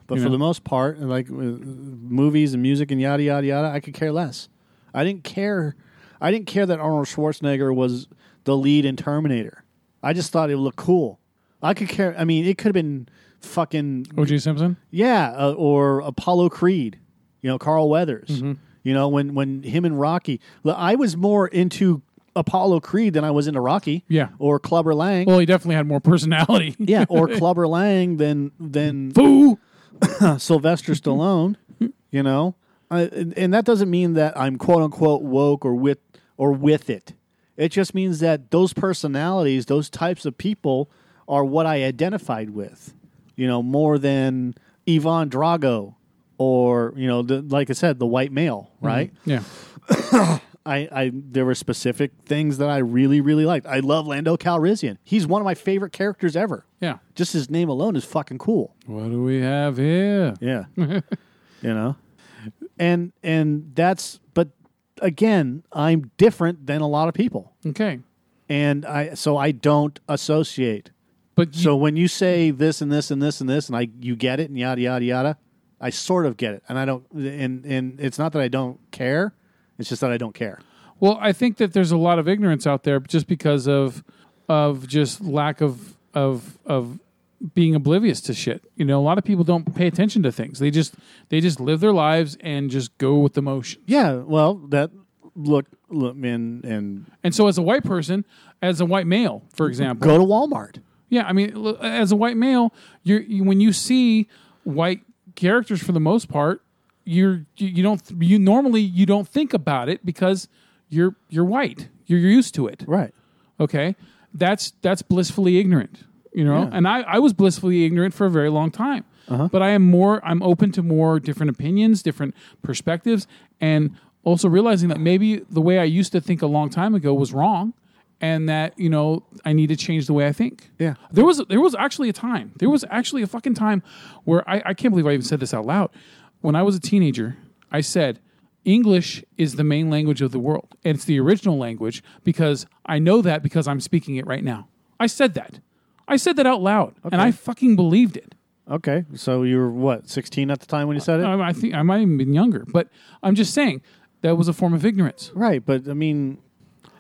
But for know? the most part, like uh, movies and music and yada yada yada, I could care less. I didn't care. I didn't care that Arnold Schwarzenegger was the lead in Terminator. I just thought it looked cool. I could care. I mean, it could have been fucking O.J. Simpson. yeah, uh, or Apollo Creed. You know, Carl Weathers. Mm-hmm. You know, when when him and Rocky. I was more into Apollo Creed than I was into Rocky. Yeah. or Clubber Lang. Well, he definitely had more personality. yeah, or Clubber Lang than than Foo. Sylvester Stallone, you know, I, and, and that doesn't mean that I'm quote unquote woke or with or with it. It just means that those personalities, those types of people, are what I identified with, you know, more than Ivan Drago or you know, the, like I said, the white male, mm-hmm. right? Yeah. I, I there were specific things that I really really liked. I love Lando Calrissian. He's one of my favorite characters ever. Yeah. Just his name alone is fucking cool. What do we have here? Yeah. you know. And and that's but again, I'm different than a lot of people. Okay. And I so I don't associate. But you, So when you say this and this and this and this and I you get it and yada yada yada, I sort of get it. And I don't and and it's not that I don't care. It's just that I don't care. well, I think that there's a lot of ignorance out there just because of of just lack of of of being oblivious to shit. You know, a lot of people don't pay attention to things. They just they just live their lives and just go with the motion. Yeah, well, that look look and and And so, as a white person, as a white male, for example, go to Walmart. Yeah, I mean, l- as a white male, you're you, when you see white characters for the most part, you're you, don't you normally you don't think about it because you're you're white. You're used to it. Right. Okay, that's that's blissfully ignorant. You know, Yeah. and I I was blissfully ignorant for a very long time. Uh-huh. But I am more. I'm open to more different opinions, different perspectives, and also realizing that maybe the way I used to think a long time ago was wrong, and that you know I need to change the way I think. Yeah. There was there was actually a time. There was actually a fucking time where I, I can't believe I even said this out loud. When I was a teenager, I said English is the main language of the world. And it's the original language because I know that because I'm speaking it right now. I said that. I said that out loud and I fucking believed it. Okay. So you were what, 16 at the time when you said it? I, I think I might even been younger, but I'm just saying that was a form of ignorance. Right, but I mean,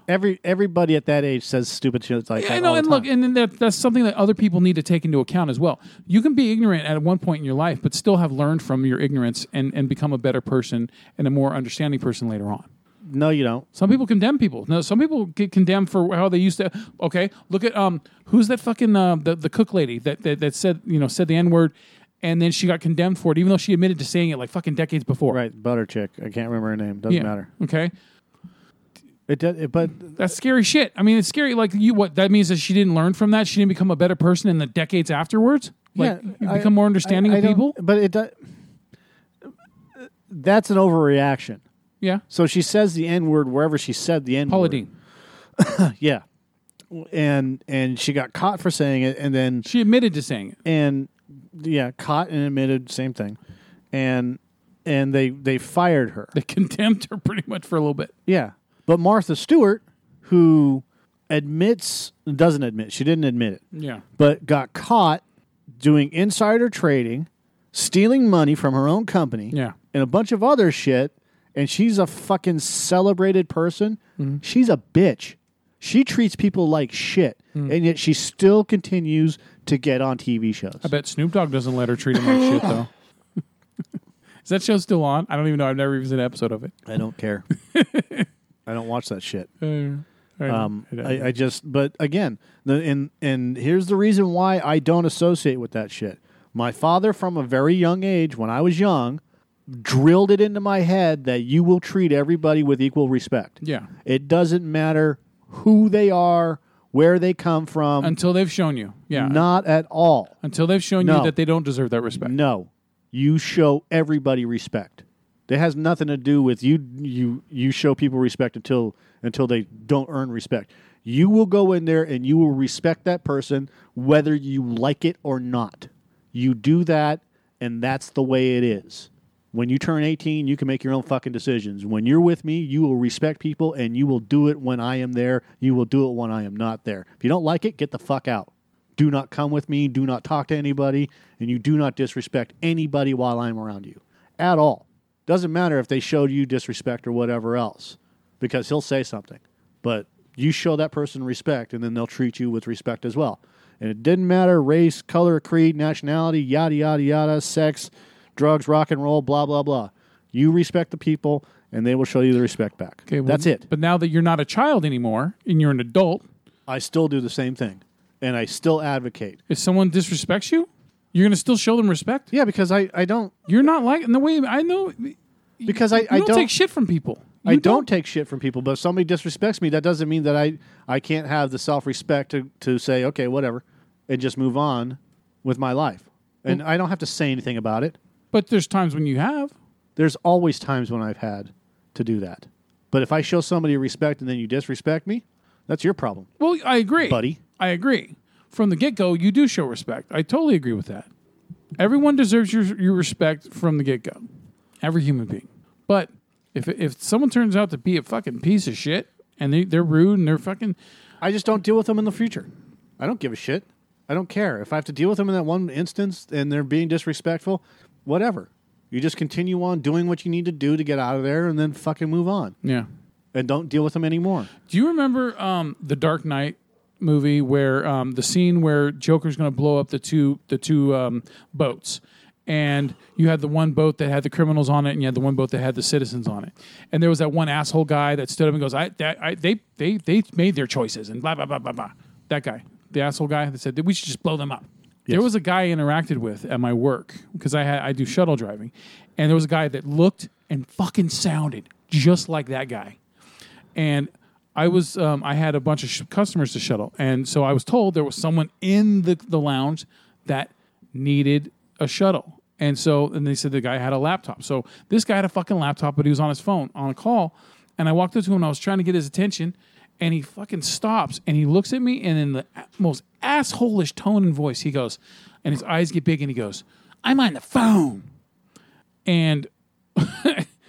every everybody at that age says stupid shit like that. I know, and look, and then that, that's something that other people need to take into account as well. You can be ignorant at one point in your life, but still have learned from your ignorance and, and become a better person and a more understanding person later on. no, you don't. Some people condemn people. No, some people get condemned for how they used to. Okay, look at um, who's that fucking uh, the the cook lady that, that that said you know said the n word, and then she got condemned for it, even though she admitted to saying it like fucking decades before. Right, butter chick. I can't remember her name. Doesn't Yeah. matter. Okay. It does. It, but mm. That's scary shit. I mean, it's scary. Like you, what that means is she didn't learn from that. She didn't become a better person in the decades afterwards. Like yeah, you I- become more understanding I- I of people. But it does. That's an overreaction. Yeah, So she says the N word wherever she said the N Paula word. Dean. yeah, and and she got caught for saying it, and then She admitted to saying it. and yeah, caught and admitted same thing, and and they they fired her. They condemned her pretty much for a little bit. Yeah, but Martha Stewart, who admits doesn't admit she didn't admit it, Yeah. but got caught doing insider trading, stealing money from her own company, Yeah. and a bunch of other shit. And she's a fucking celebrated person. Mm-hmm. She's a bitch. She treats people like shit, Mm. and yet she still continues to get on TV shows. I bet Snoop Dogg doesn't let her treat him like shit though. Is that show still on? I don't even know. I've never even seen an episode of it. I don't care. I don't watch that shit. Uh, I- Um, I- I, just, but again, the, and and here's the reason why I don't associate with that shit. My father, from a very young age, when I was young, drilled it into my head that you will treat everybody with equal respect. yeah. It doesn't matter who they are, where they come from, Until they've shown you. Yeah. not at all. Until they've shown No. you that they don't deserve that respect. No, you show everybody respect. It has nothing to do with you. You you show people respect until until they don't earn respect. You will go in there and you will respect that person whether you like it or not. You do that, and that's the way it is. When you turn 18, you can make your own fucking decisions. When you're with me, you will respect people and you will do it when I am there. You will do it when I am not there. If you don't like it, get the fuck out. Do not come with me. Do not talk to anybody. And you do not disrespect anybody while I'm around you at all. Doesn't matter if they showed you disrespect or whatever else because he'll say something. But you show that person respect and then they'll treat you with respect as well. And it didn't matter race, color, creed, nationality, yada, yada, yada, sex, drugs, rock and roll, blah, blah, blah. You respect the people and they will show you the respect back. Okay, well, That's it. But now that you're not a child anymore and you're an adult, I still do the same thing and I still advocate. if someone disrespects you, you're going to still show them respect. Yeah, because I, I don't You're not like in the way I know. because I, You I don't, don't take shit from people. I You don't, take shit from people, but if somebody disrespects me, that doesn't mean that I, I can't have the self respect to, to say, okay, whatever, and just move on with my life. And I don't have to say anything about it. But there's times when you have. There's always times when I've had to do that. But if I show somebody respect and then you disrespect me, that's your problem, Well, I agree, buddy. I agree. From the get go, you do show respect. I totally agree with that. Everyone deserves your your respect from the get go. Every human being. But if if someone turns out to be a fucking piece of shit and they, they're rude and they're fucking I just don't deal with them in the future. I don't give a shit. I don't care. If I have to deal with them in that one instance and they're being disrespectful, whatever. You just continue on doing what you need to do to get out of there and then fucking move on. yeah. and don't deal with them anymore. Do you remember um, the Dark Knight movie where um, the scene where Joker's going to blow up the two the two um, boats, and you had the one boat that had the criminals on it, and you had the one boat that had the citizens on it, and there was that one asshole guy that stood up and goes, "I, that, I they they they made their choices," and blah blah blah blah blah. That guy, the asshole guy that said we should just blow them up. There was a guy I interacted with at my work because I had I do shuttle driving, and there was a guy that looked and fucking sounded just like that guy and I was um, I had a bunch of sh- customers to shuttle, and so I was told there was someone in the the lounge that needed a shuttle, and so and they said the guy had a laptop. So this guy had a fucking laptop, but he was on his phone on a call, and I walked up to him, and I was trying to get his attention, and he fucking stops and he looks at me, and in the most assholish tone and voice, he goes, and his eyes get big, and he goes, "I'm on the phone," and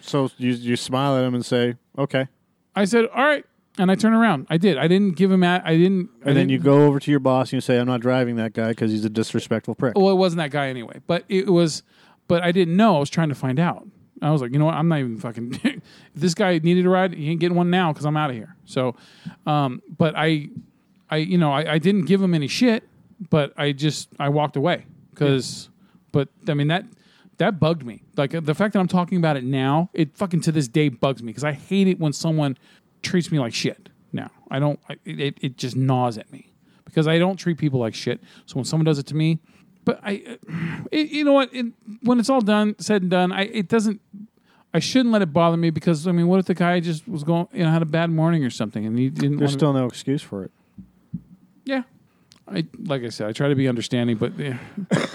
So you you smile at him and say, "Okay," I said, "All right." And I turn around. I did. I didn't give him. I didn't. I and then didn't- you go over to your boss and you say, "I'm not driving that guy because he's a disrespectful prick." Well, it wasn't that guy anyway. But it was. But I didn't know. I was trying to find out. I was like, you know what? I'm not even fucking. if this guy needed a ride, he ain't getting one now because I'm out of here. So, um, but I, I, you know, I, I didn't give him any shit. But I just I walked away because. But I mean that that bugged me. Like the fact that I'm talking about it now, it fucking to this day bugs me because I hate it when someone treats me like shit. Now I don't. I, it it just gnaws at me because I don't treat people like shit. So when someone does it to me, but I, uh, it, you know what? It, when it's all done, said and done, I it doesn't. I shouldn't let it bother me because I mean, what if the guy just was going, you know, had a bad morning or something, and he didn't. There's still no excuse for it. yeah. I like I said, I try to be understanding, but yeah,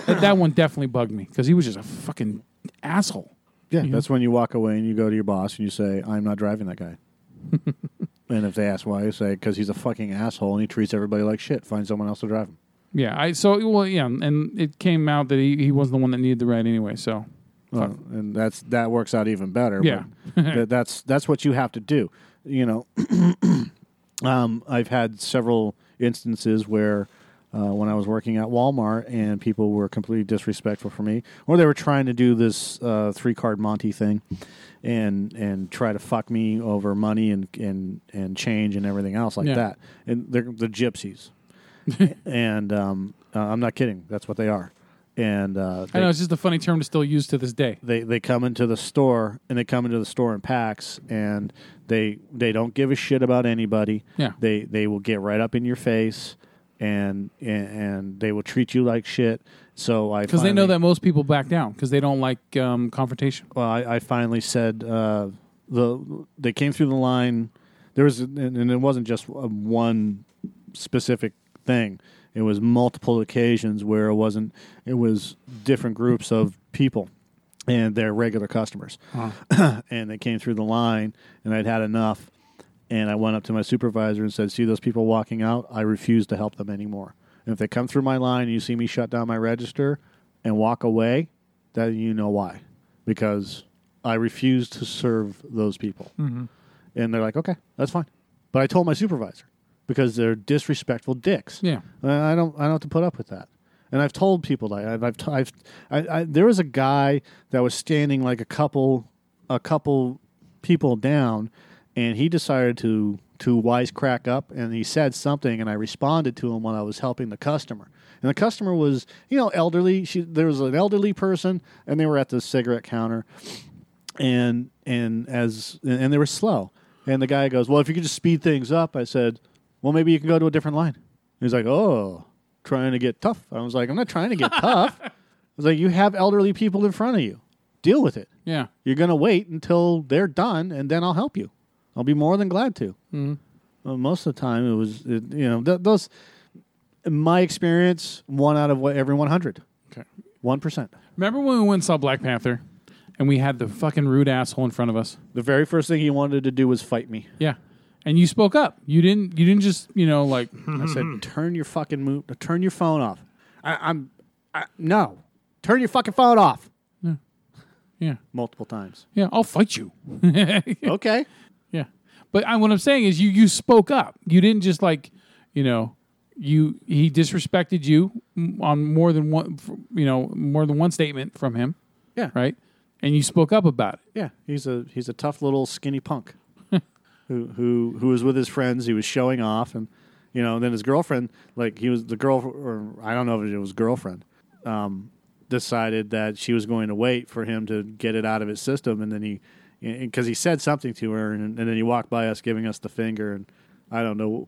that, that one definitely bugged me because he was just a fucking asshole. Yeah, that's when you walk away and you go to your boss and you say, "I'm not driving that guy." And if they ask why, I say because he's a fucking asshole and he treats everybody like shit. Find someone else to drive him. Yeah, I so well yeah, and it came out that he, he wasn't the one that needed the ride anyway. So Well, and that's that works out even better. Yeah. but that, that's that's what you have to do. You know, um, I've had several instances where uh, when I was working at Walmart and people were completely disrespectful for me, or they were trying to do this uh, three card Monty thing, and and try to fuck me over money and and and change and everything else like Yeah. that. And they're the gypsies, and um, uh, I'm not kidding. That's what they are. And uh, I they- know it's just a funny term to still use to this day. they they come into the store and they come into the store in packs and they they don't give a shit about anybody. Yeah. They they will get right up in your face and and, and they will treat you like shit. So I Because they know that most people back down because they don't like um, confrontation. Well, I, I finally said uh, the they came through the line. There was and, it wasn't just uh, one specific thing. It was multiple occasions where it wasn't. It was different groups of people and their regular customers, and they came through the line, and I'd had enough. And I went up to my supervisor and said, "See those people walking out? I refuse to help them anymore. And if they come through my line and you see me shut down my register and walk away, then you know why, because I refuse to serve those people." Mm-hmm. And they're like, "Okay, that's fine." But I told my supervisor because they're disrespectful dicks. Yeah. I don't. I don't have to put up with that. And I've told people that I've. I've, t- I've I, I, there was a guy that was standing like a couple, a couple people down, and he decided to to wisecrack up, and he said something, and I responded to him while I was helping the customer. And the customer was, you know, elderly. She there was an elderly person, and they were at the cigarette counter, and and as and they were slow. And the guy goes, "Well, if you could just speed things up," I said, "Well, maybe you can go to a different line." He's like, "Oh, trying to get tough." I was like, "I'm not trying to get tough." I was like, "You have elderly people in front of you. Deal with it. Yeah. You're going to wait until they're done, and then I'll help you. I'll be more than glad to." Mhm. Well, most of the time, it was it, you know th- those. In my experience, one out of what every 100, Okay. one percent. Remember when we went and saw Black Panther, and we had the fucking rude asshole in front of us? The very first thing he wanted to do was fight me. Yeah. And you spoke up. You didn't. You didn't just you know like I said, "Turn your fucking mo- turn your phone off." I, I'm I, no, turn your fucking phone off. Yeah. yeah Multiple times. yeah I'll fight you. Okay. But I, what I'm saying is you you spoke up. You didn't just like, you know, you he disrespected you on more than one you know, more than one statement from him, Yeah. right? And you spoke up about it. Yeah. He's a he's a tough little skinny punk who who who was with his friends. He was showing off, and you know, then his girlfriend, like he was the girl, or I don't know if it was girlfriend, um, decided that she was going to wait for him to get it out of his system, and then he. Because he said something to her, and, and then he walked by us, giving us the finger, and I don't know,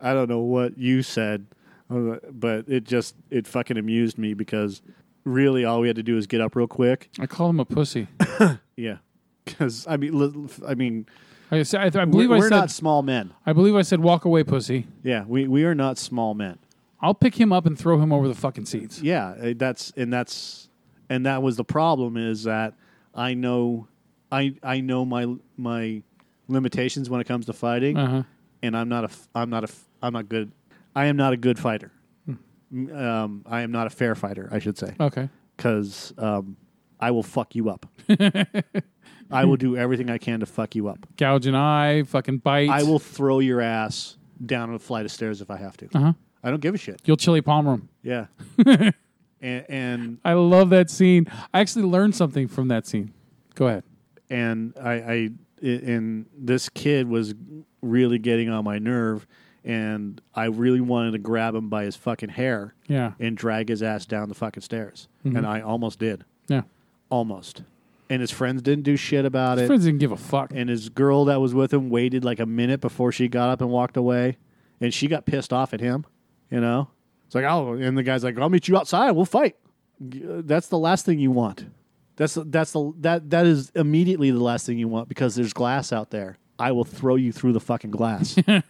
I don't know what you said, but it just it fucking amused me because really all we had to do was get up real quick, I call him a pussy. yeah, because I mean, I mean, I, said, I, I believe we're, I we're said not small men. I believe I said walk away, pussy. Yeah, we we are not small men. I'll pick him up and throw him over the fucking seats. Yeah, eh, that's and that's and that was the problem is that I know I I know my my limitations when it comes to fighting, Uh huh. and I'm not a I'm not a I'm not good. I am not a good fighter. M- Um, I am not a fair fighter, I should say, Okay. because um, I will fuck you up. I will do everything I can to fuck you up. Gouge an eye, fucking bite. I will throw your ass down a flight of stairs if I have to. Uh huh. I don't give a shit. You'll chili palmer him. Yeah. and, and I love that scene. I actually learned something from that scene. Go ahead. And I, I and this kid was really getting on my nerve, and I really wanted to grab him by his fucking hair Yeah. and drag his ass down the fucking stairs, and mm-hmm. I almost did, Yeah. almost. And his friends didn't do shit about His it. friends didn't give a fuck. And his girl that was with him waited like a minute before she got up and walked away, and she got pissed off at him. You know, it's like oh, and the guy's like, "I'll meet you outside. We'll fight." Uh, that's the last thing you want. That's that's the that that is immediately the last thing you want because there's glass out there. I will throw you through the fucking glass, and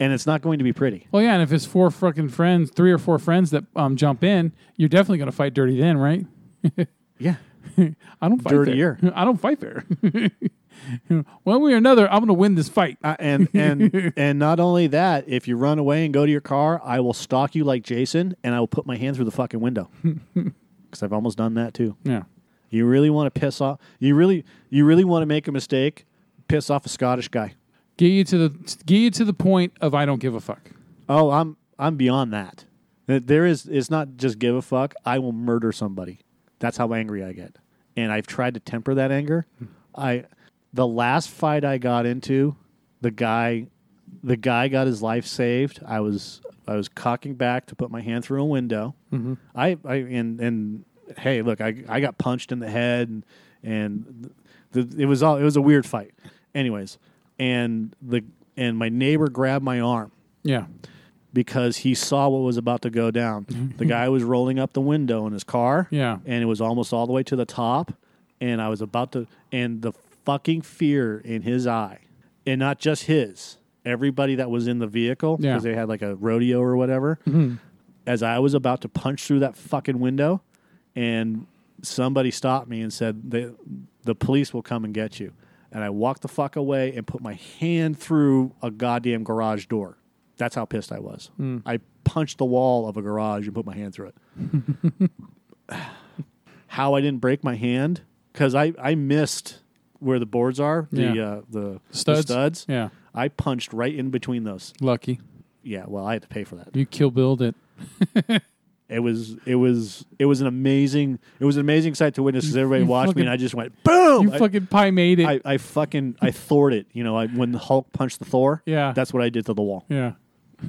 it's not going to be pretty. Well, yeah, and if it's four fucking friends, three or four friends that um, jump in, you're definitely going to fight dirty then, right? Yeah, I don't fight Dirtier. fair. I don't fight fair. One way or another, I'm going to win this fight. Uh, and and and not only that, if you run away and go to your car, I will stalk you like Jason, and I will put my hand through the fucking window. Because I've almost done that too. Yeah. You really want to piss off? You really you really want to make a mistake? Piss off a Scottish guy? Get you to the get you to the point of I don't give a fuck. Oh, I'm I'm beyond that. There is it's not just give a fuck. I will murder somebody. That's how angry I get. And I've tried to temper that anger. I the last fight I got into, the guy the guy got his life saved. I was I was cocking back to put my hand through a window. Mm-hmm. I I and and hey, look, I I got punched in the head and and the, it was all it was a weird fight. Anyways, and the and my neighbor grabbed my arm Yeah. because he saw what was about to go down. Mm-hmm. the guy was rolling up the window in his car. Yeah. And it was almost all the way to the top. And I was about to, and the fucking fear in his eye, and not just his, everybody that was in the vehicle, because Yeah. they had like a rodeo or whatever. Mm-hmm. As I was about to punch through that fucking window, and somebody stopped me and said, the, the police will come and get you. And I walked the fuck away and put my hand through a goddamn garage door. That's how pissed I was. I punched the wall of a garage and put my hand through it. how I didn't break my hand because I, I missed where the boards are, the Yeah. uh, the Studs? the studs. Yeah. I punched right in between those. Lucky. Yeah, well, I had to pay for that. You kill build it. It was it was it was an amazing it was an amazing sight to witness because everybody you watched fucking- me and I just went boom. You I, fucking pie made it. I, I fucking I Thored it. You know, I, when the Hulk punched the Thor. Yeah. that's what I did to the wall yeah.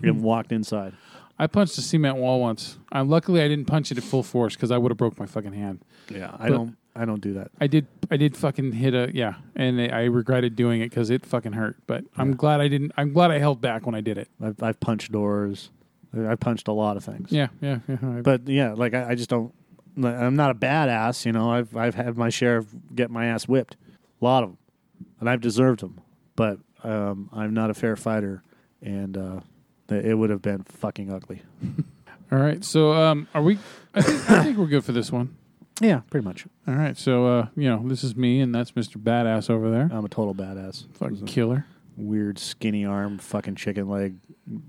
and walked inside. I punched a cement wall once. Um, luckily, I didn't punch it at full force because I would have broke my fucking hand. Yeah, I But- don't I don't do that. I did. I did fucking hit a yeah, and I I regretted doing it because it fucking hurt. But I'm glad I didn't. I'm glad I held back when I did it. I've, I've punched doors. I punched a lot of things. Yeah, yeah, yeah. I- But yeah, like I, I just don't. I'm not a badass, you know. I've I've had my share of getting my ass whipped, a lot of them, and I've deserved them. But um, I'm not a fair fighter, and uh, th- it would have been fucking ugly. all right. So, um, are we? I think, I think we're good for this one. Yeah, pretty much. All right. So, uh, you know, this is me, and that's Mister Badass over there. I'm a total badass. Fucking killer. Weird skinny arm, fucking chicken leg,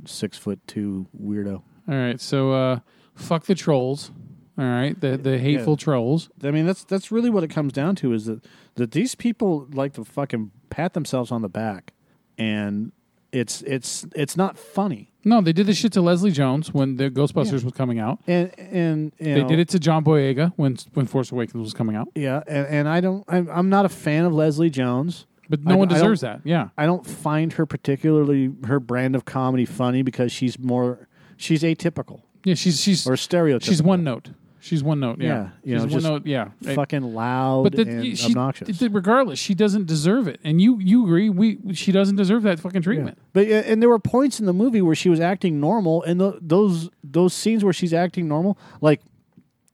six foot two weirdo. All right. So, uh, fuck the trolls. All right. The the hateful trolls. I mean, that's that's really what it comes down to is that that these people like to fucking pat themselves on the back, and it's it's it's not funny. No, they did this shit to Leslie Jones when the Ghostbusters was coming out. And and you They know, did it to John Boyega when when Force Awakens was coming out. Yeah, and, and I don't. I'm, I'm not a fan of Leslie Jones. But no I- one deserves that. Yeah. I don't find her particularly her brand of comedy funny because she's more she's atypical Yeah. She's she's or stereotypical. she's one note. She's one note. Yeah. Yeah, you she's know, one just note. Yeah. Right. fucking loud But that, and she, obnoxious. th- regardless, she doesn't deserve it, and you you agree. We she doesn't deserve that fucking treatment. But and there were points in the movie where she was acting normal, and tho- those those scenes where she's acting normal, like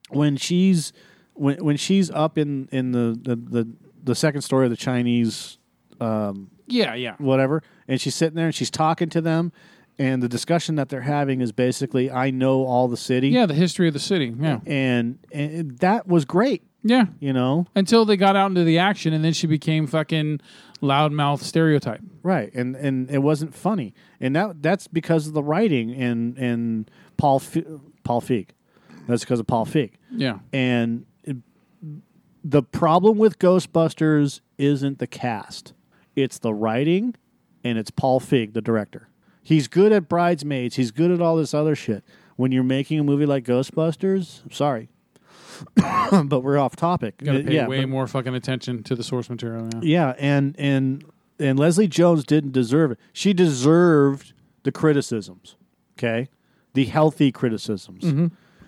when she's when when she's up in in the the the, the second story of the Chinese Um, yeah, yeah, whatever, and she's sitting there and she's talking to them, and the discussion that they're having is basically, I know all the city, yeah. The history of the city. Yeah, and, and that was great, yeah. you know, Until they got out into the action, and then she became fucking loudmouth stereotype. right, and and it wasn't funny, and that that's because of the writing and and Paul Fe- Paul Feig, that's because of Paul Feig, Yeah, and it, the problem with Ghostbusters isn't the cast, it's the writing, and it's Paul Feig, the director. He's good at Bridesmaids. He's good at all this other shit. When you're making a movie like Ghostbusters, I'm sorry, but we're off topic. got to Uh, pay yeah, way but- more fucking attention to the source material. Yeah. yeah, and and and Leslie Jones didn't deserve it. She deserved the criticisms. Okay, the healthy criticisms.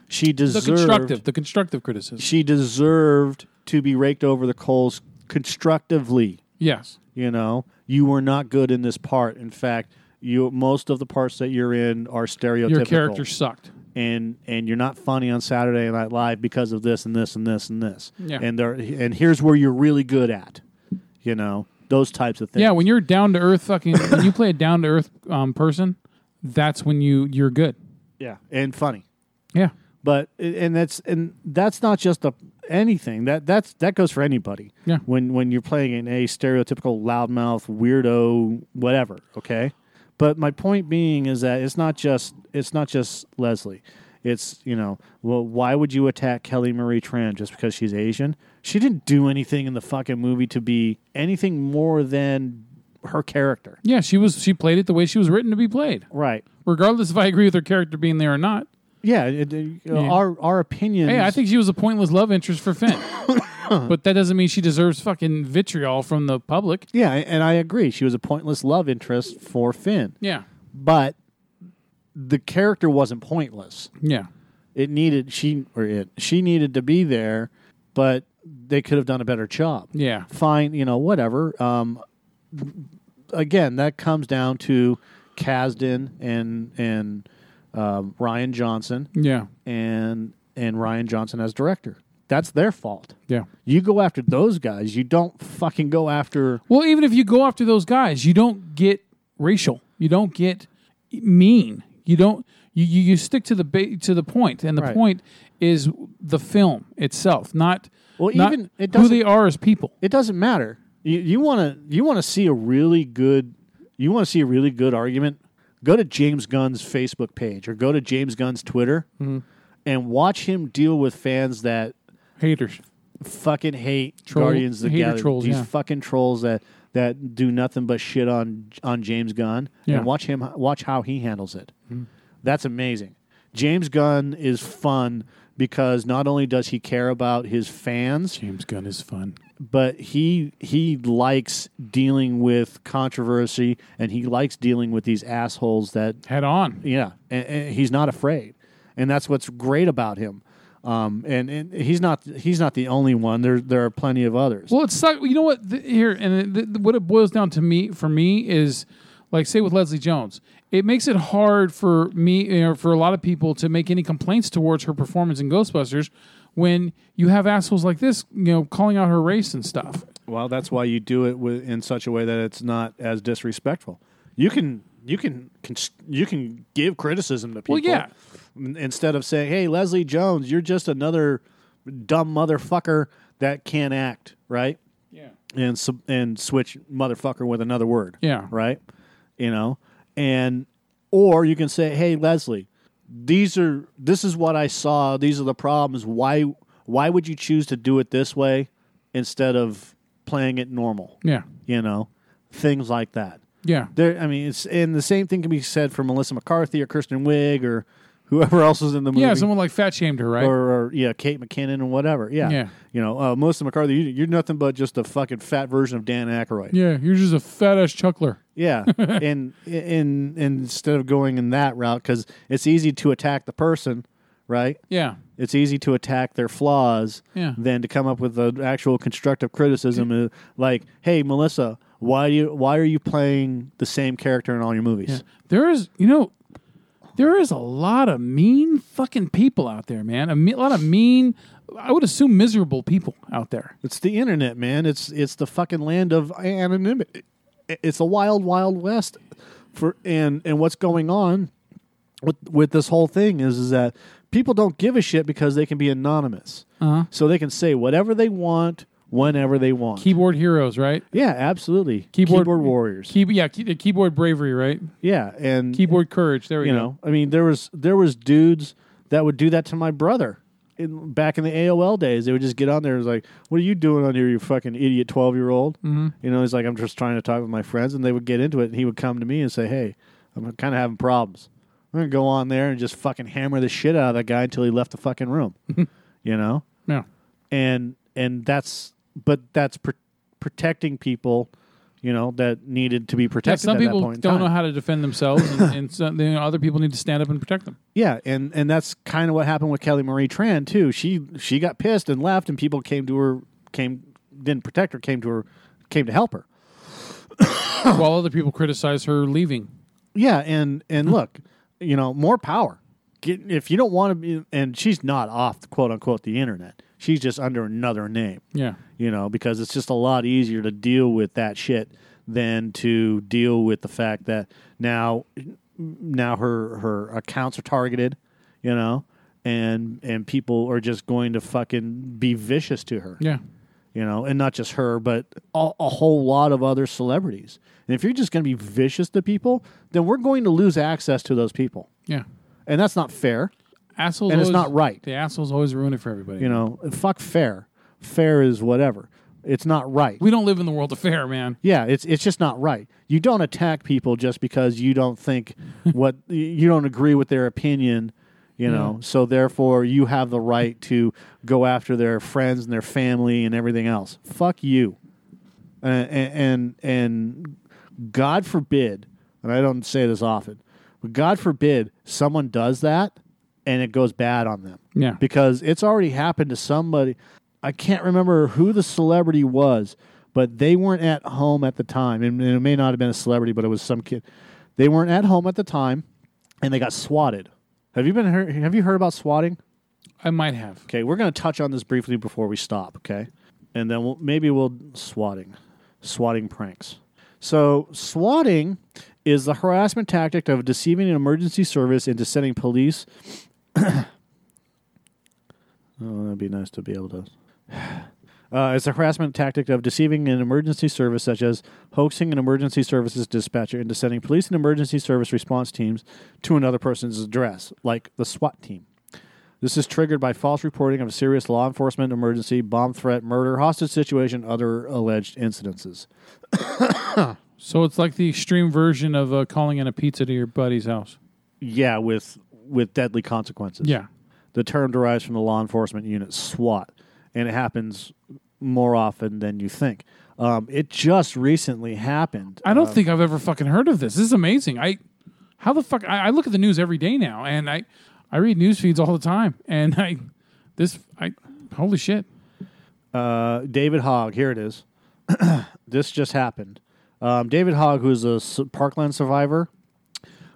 She deserved The constructive, the constructive criticism. she deserved to be raked over the coals constructively. Yes. You know, you were not good in this part. In fact, you most of the parts that you're in are stereotypical. Your character sucked. and and you're not funny on Saturday Night Live because of this and this and this and this. Yeah. And there and here's where you're really good at. You know, those types of things. Yeah, when you're down to earth, fucking, when you play a down to earth um, person, that's when you you're good. yeah, and funny. Yeah. But and that's and that's not just a anything that that's that goes for anybody. Yeah. When when you're playing in a stereotypical loudmouth weirdo whatever. Okay. But my point being is that it's not just it's not just Leslie. It's you know well why would you attack Kelly Marie Tran just because she's Asian? She didn't do anything in the fucking movie to be anything more than her character. Yeah, she was. She played it the way she was written to be played, Right. regardless if I agree with her character being there or not. Yeah. It, it- Our our opinions. Hey, I think she was a pointless love interest for Finn, but that doesn't mean she deserves fucking vitriol from the public. Yeah, and I agree. She was a pointless love interest for Finn, Yeah, but the character wasn't pointless. yeah, It needed she or it she needed to be there, but they could have done a better job. yeah, Fine, you know, whatever. Um, again, that comes down to Kasdan and and um, Rian Johnson yeah, and and Rian Johnson as director. That's their fault. yeah. You go after those guys. You don't fucking go after Well, even if you go after those guys, you don't get racial. You don't get mean. You don't. You you, you stick to the ba- to the point, and the Right. point is the film itself, not Well, not even- it who they are as people. it doesn't matter. You you want to you want to see a really good you want to see a really good argument. Go to James Gunn's Facebook page or go to James Gunn's Twitter Mm-hmm. and watch him deal with fans that Haters. fucking hate Troll- Guardians of the Galaxy. trolls, These yeah. fucking trolls that that do nothing but shit on on James Gunn. Yeah. And watch him watch how he handles it. Mm-hmm. That's amazing. James Gunn is fun because not only does he care about his fans, James Gunn is fun. But he he likes dealing with controversy and he likes dealing with these assholes that Head on. yeah and, and he's not afraid. And that's what's great about him. Um, and, and he's not he's not the only one. There there are plenty of others. Well, it's not, you know what? The, here and the, the, what it boils down to me for me is like say with Leslie Jones, it makes it hard for me you know, for a lot of people to make any complaints towards her performance in Ghostbusters when you have assholes like this, you know, calling out her race and stuff. well that's why you do it with, in such a way that it's not as disrespectful you can you can, can you can give criticism to people Well, yeah. instead of saying hey leslie jones you're just another dumb motherfucker that can't act right Yeah. and and switch motherfucker with another word. Yeah. Right? You know? And or you can say, "Hey Leslie, these are this is what I saw. These are the problems. Why why would you choose to do it this way instead of playing it normal?" Yeah. You know? Things like that. Yeah. There I mean, it's and the same thing can be said for Melissa McCarthy or Kristen Wiig or whoever else is in the movie. Yeah, someone like fat shamed her, right? or, or yeah, Kate McKinnon and whatever. Yeah, Yeah. You know, uh, Melissa McCarthy, you, you're nothing but just a fucking fat version of Dan Aykroyd. yeah, you're just a fat ass chuckler. Yeah, and and and instead of going in that route, because it's easy to attack the person, right? Yeah. It's easy to attack their flaws Yeah. than to come up with an actual constructive criticism, uh, like, "Hey, Melissa, why do you why are you playing the same character in all your movies?" There is, you know, there is a lot of mean fucking people out there, man. A, me- a lot of mean, I would assume miserable people out there. It's the internet, man. It's it's the fucking land of anonymity. It's a wild, wild west. For and and what's going on with with this whole thing is is that people don't give a shit because they can be anonymous, Uh-huh. so they can say whatever they want whenever they want. Keyboard heroes, right? yeah, absolutely. Keyboard- warriors. Key, yeah, key, the keyboard bravery, right? yeah, and Keyboard courage. There we you go. know, I mean, there was there was dudes that would do that to my brother. In, back in the AOL days, they would just get on there and was like, "What are you doing on here, you fucking idiot twelve year old?" Mm-hmm. You know, he's like, "I'm just trying to talk with my friends," and they would get into it, and he would come to me and say, "Hey, I'm kind of having problems. I'm gonna go on there and just fucking hammer the shit out of that guy until he left the fucking room." you know, Yeah. and and that's but that's pr- protecting people, you know, that needed to be Yeah, protected. some at that people point don't time. know how to defend themselves, and, and some, you know, other people need to stand up and protect them. Yeah, and and that's kind of what happened with Kelly Marie Tran too. She she got pissed and left, and people came to her, came didn't protect her, came to her, came to help her. while other people criticize her leaving. Yeah, and and hmm. look, you know, more power. Get, if you don't want to be, and she's not off quote unquote the internet. She's just under another name. Yeah. you know, because it's just a lot easier to deal with that shit than to deal with the fact that now now her her accounts are targeted, you know, and and people are just going to fucking be vicious to her Yeah. you know, and not just her, but a, a whole lot of other celebrities. And if you're just going to be vicious to people, then we're going to lose access to those people, Yeah. And that's not fair, Assholes. and it's always- not right. The assholes always ruin it for everybody. You know, fuck fair. Fair is whatever. It's not right. we don't live in the world of fair, man. Yeah, it's it's just not right. You don't attack people just because you don't think what you don't agree with their opinion, you know. So therefore, you have the right to go after their friends and their family and everything else. Fuck you. Uh, and and and God forbid, and I don't say this often, but God forbid someone does that and it goes bad on them Yeah. because it's already happened to somebody. I can't remember who the celebrity was, but they weren't at home at the time. And it may not have been a celebrity, but it was some kid. They weren't at home at the time, and they got swatted. Have you been heard, Have you heard about swatting? I might have. Okay, we're going to touch on this briefly before we stop. Okay, and then we'll, maybe we'll swatting, swatting pranks. So swatting is the harassment tactic of deceiving an emergency service into sending police. oh, that'd be nice to be able to. Uh, it's a harassment tactic of deceiving an emergency service, such as hoaxing an emergency services dispatcher into sending police and emergency service response teams to another person's address, like the SWAT team. This is triggered by false reporting of serious law enforcement emergency, bomb threat, murder, hostage situation, other alleged incidences. So it's like the extreme version of uh, calling in a pizza to your buddy's house. Yeah, with with deadly consequences. Yeah. The term derives from the law enforcement unit SWAT, and it happens more often than you think. Um, it just recently happened. I don't think I've ever fucking heard of this. This is amazing. I how the fuck I, I look at the news every day now, and I I read news feeds all the time, and I this I holy shit. Uh, David Hogg, here it is. this just happened. Um, David Hogg, who's a Parkland survivor,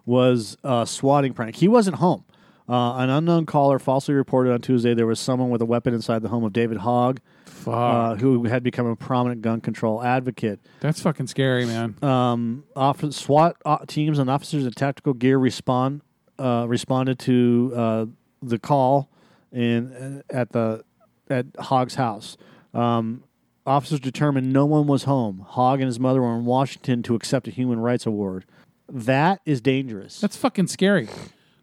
was uh, swatting prank. He wasn't home. Uh, an unknown caller falsely reported on Tuesday there was someone with a weapon inside the home of David Hogg, uh, who had become a prominent gun control advocate. That's fucking scary, man. Um, office, SWAT uh, teams and officers in tactical gear respond uh, responded to uh, the call in at the at Hogg's house. Um, officers determined no one was home. Hogg and his mother were in Washington to accept a human rights award. That is dangerous. That's fucking scary.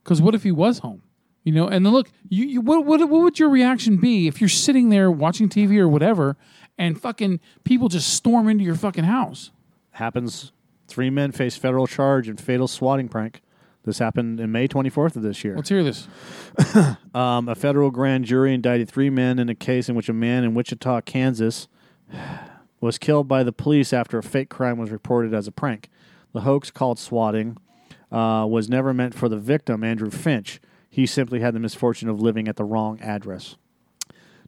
Because what if he was home? You know, and then look, you, you what, what what would your reaction be if you're sitting there watching TV or whatever, and fucking people just storm into your fucking house? happens. Three men face federal charge in fatal swatting prank. This happened in May 24th of this year. Let's hear this. Um, a federal grand jury indicted three men in a case in which a man in Wichita, Kansas, was killed by the police after a fake crime was reported as a prank. The hoax called swatting uh, was never meant for the victim, Andrew Finch. He simply had the misfortune of living at the wrong address.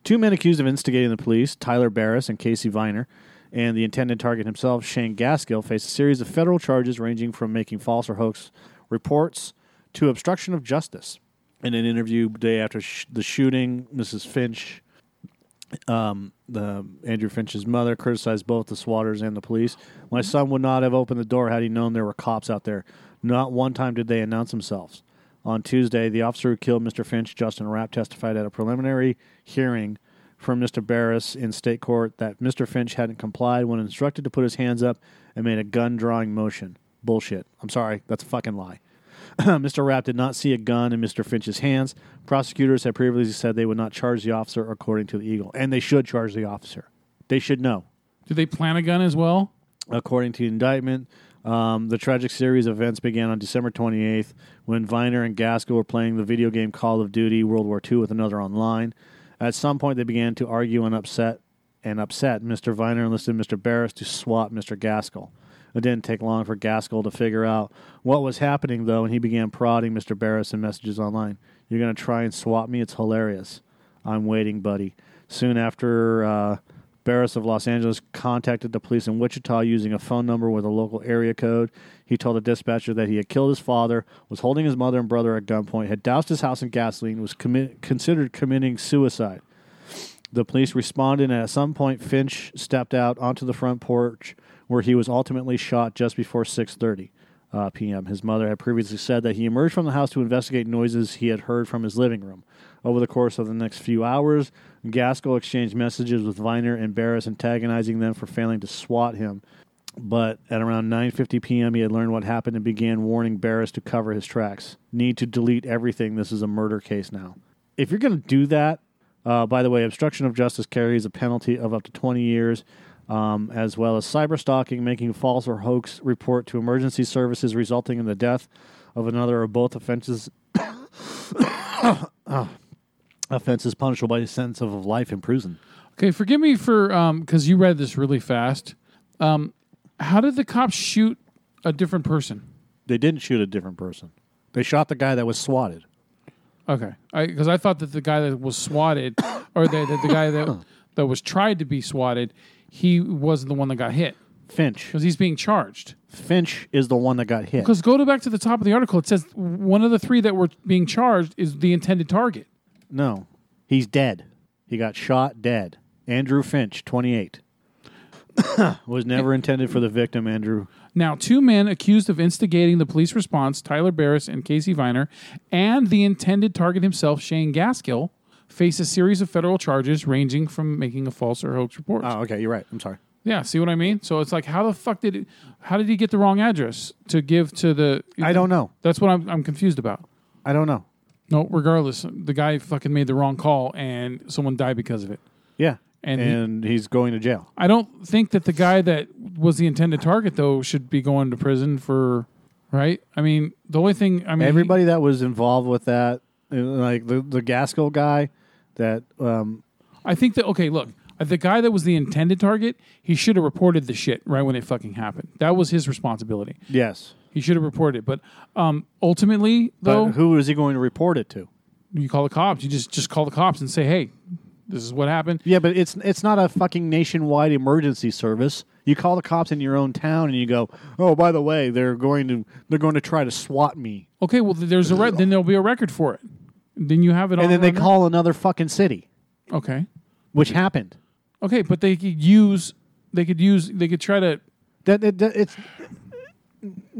Two men accused of instigating the police, Tyler Barriss and Casey Viner, and the intended target himself, Shane Gaskill, face a series of federal charges ranging from making false or hoax reports to obstruction of justice. In an interview day after sh- the shooting, Mrs. Finch, um, the Andrew Finch's mother, criticized both the swatters and the police. My son would not have opened the door had he known there were cops out there. Not one time did they announce themselves. On Tuesday, the officer who killed Mr. Finch, Justin Rapp, testified at a preliminary hearing from Mr. Barriss in state court that Mr. Finch hadn't complied when instructed to put his hands up and made a gun drawing motion. Bullshit. I'm sorry, that's a fucking lie. Mr. Rapp did not see a gun in Mr. Finch's hands. Prosecutors had previously said they would not charge the officer according to the Eagle, and they should charge the officer. They should know. Did they plant a gun as well? According to the indictment, um, the tragic series of events began on December 28th when Viner and Gaskill were playing the video game Call of Duty World War II with another online. At some point, they began to argue and upset. And upset, Mr. Viner enlisted Mr. Barriss to swat Mr. Gaskill. It didn't take long for Gaskill to figure out what was happening, though, and he began prodding Mr. Barriss in messages online. You're going to try and swap me? It's hilarious. I'm waiting, buddy. Soon after, uh, Barriss of Los Angeles contacted the police in Wichita using a phone number with a local area code. He told the dispatcher that he had killed his father, was holding his mother and brother at gunpoint, had doused his house in gasoline, was commi- considered committing suicide. The police responded, and at some point, Finch stepped out onto the front porch, where he was ultimately shot just before 6:30. uh, p.m. His mother had previously said that he emerged from the house to investigate noises he had heard from his living room. Over the course of the next few hours, Gaskill exchanged messages with Viner and Barriss, antagonizing them for failing to swat him. But at around 9:50 p.m., he had learned what happened and began warning Barriss to cover his tracks. Need to delete everything. This is a murder case now. If you're going to do that, uh, by the way, obstruction of justice carries a penalty of up to 20 years, um, as well as cyber stalking, making false or hoax report to emergency services, resulting in the death of another or both offenses. Ah, offenses punishable by a sentence of life in prison. Okay, forgive me for um because you read this really fast. Um, how did the cops shoot a different person? They didn't shoot a different person. They shot the guy that was swatted. Okay, because I, thought that the guy that was swatted, or the, the, the guy that that was tried to be swatted, he wasn't the one that got hit Finch. because he's being charged. Finch is the one that got hit. Because go to back to the top of the article, it says one of the three that were being charged is the intended target. No, he's dead. He got shot dead. Andrew Finch, 28. was never intended for the victim, Andrew. Now, two men accused of instigating the police response, Tyler Barriss and Casey Viner, and the intended target himself, Shane Gaskill, face a series of federal charges ranging from making a false or hoax report. Oh, okay, you're right. I'm sorry. Yeah, see what I mean? So it's like, how the fuck did it, how did he get the wrong address to give to the? I don't know. That's what I'm, I'm confused about. I don't know. No, regardless, the guy fucking made the wrong call and someone died because of it. Yeah. And And, he- he's going to jail. I don't think that the guy that was the intended target though should be going to prison for, right? I mean, the only thing I mean, he- Everybody that was involved with that, like the, the Gaskill guy, that um, I think that okay, look, uh, the guy that was the intended target, he should have reported the shit right when it fucking happened. That was his responsibility. yes. He should have reported. it. But um, ultimately, But though, who is he going to report it to? you call the cops. You just just call the cops and say, "Hey, this is what happened." Yeah, but it's it's not a fucking nationwide emergency service. You call the cops in your own town and you go, "Oh, by the way, they're going to they're going to try to swat me." Okay, well, there's a re- then there'll be a record for it. Then you have it. All. and then they call another fucking city, Okay, which happened. okay, but they could use. They could use. They could try to. That it, that- it's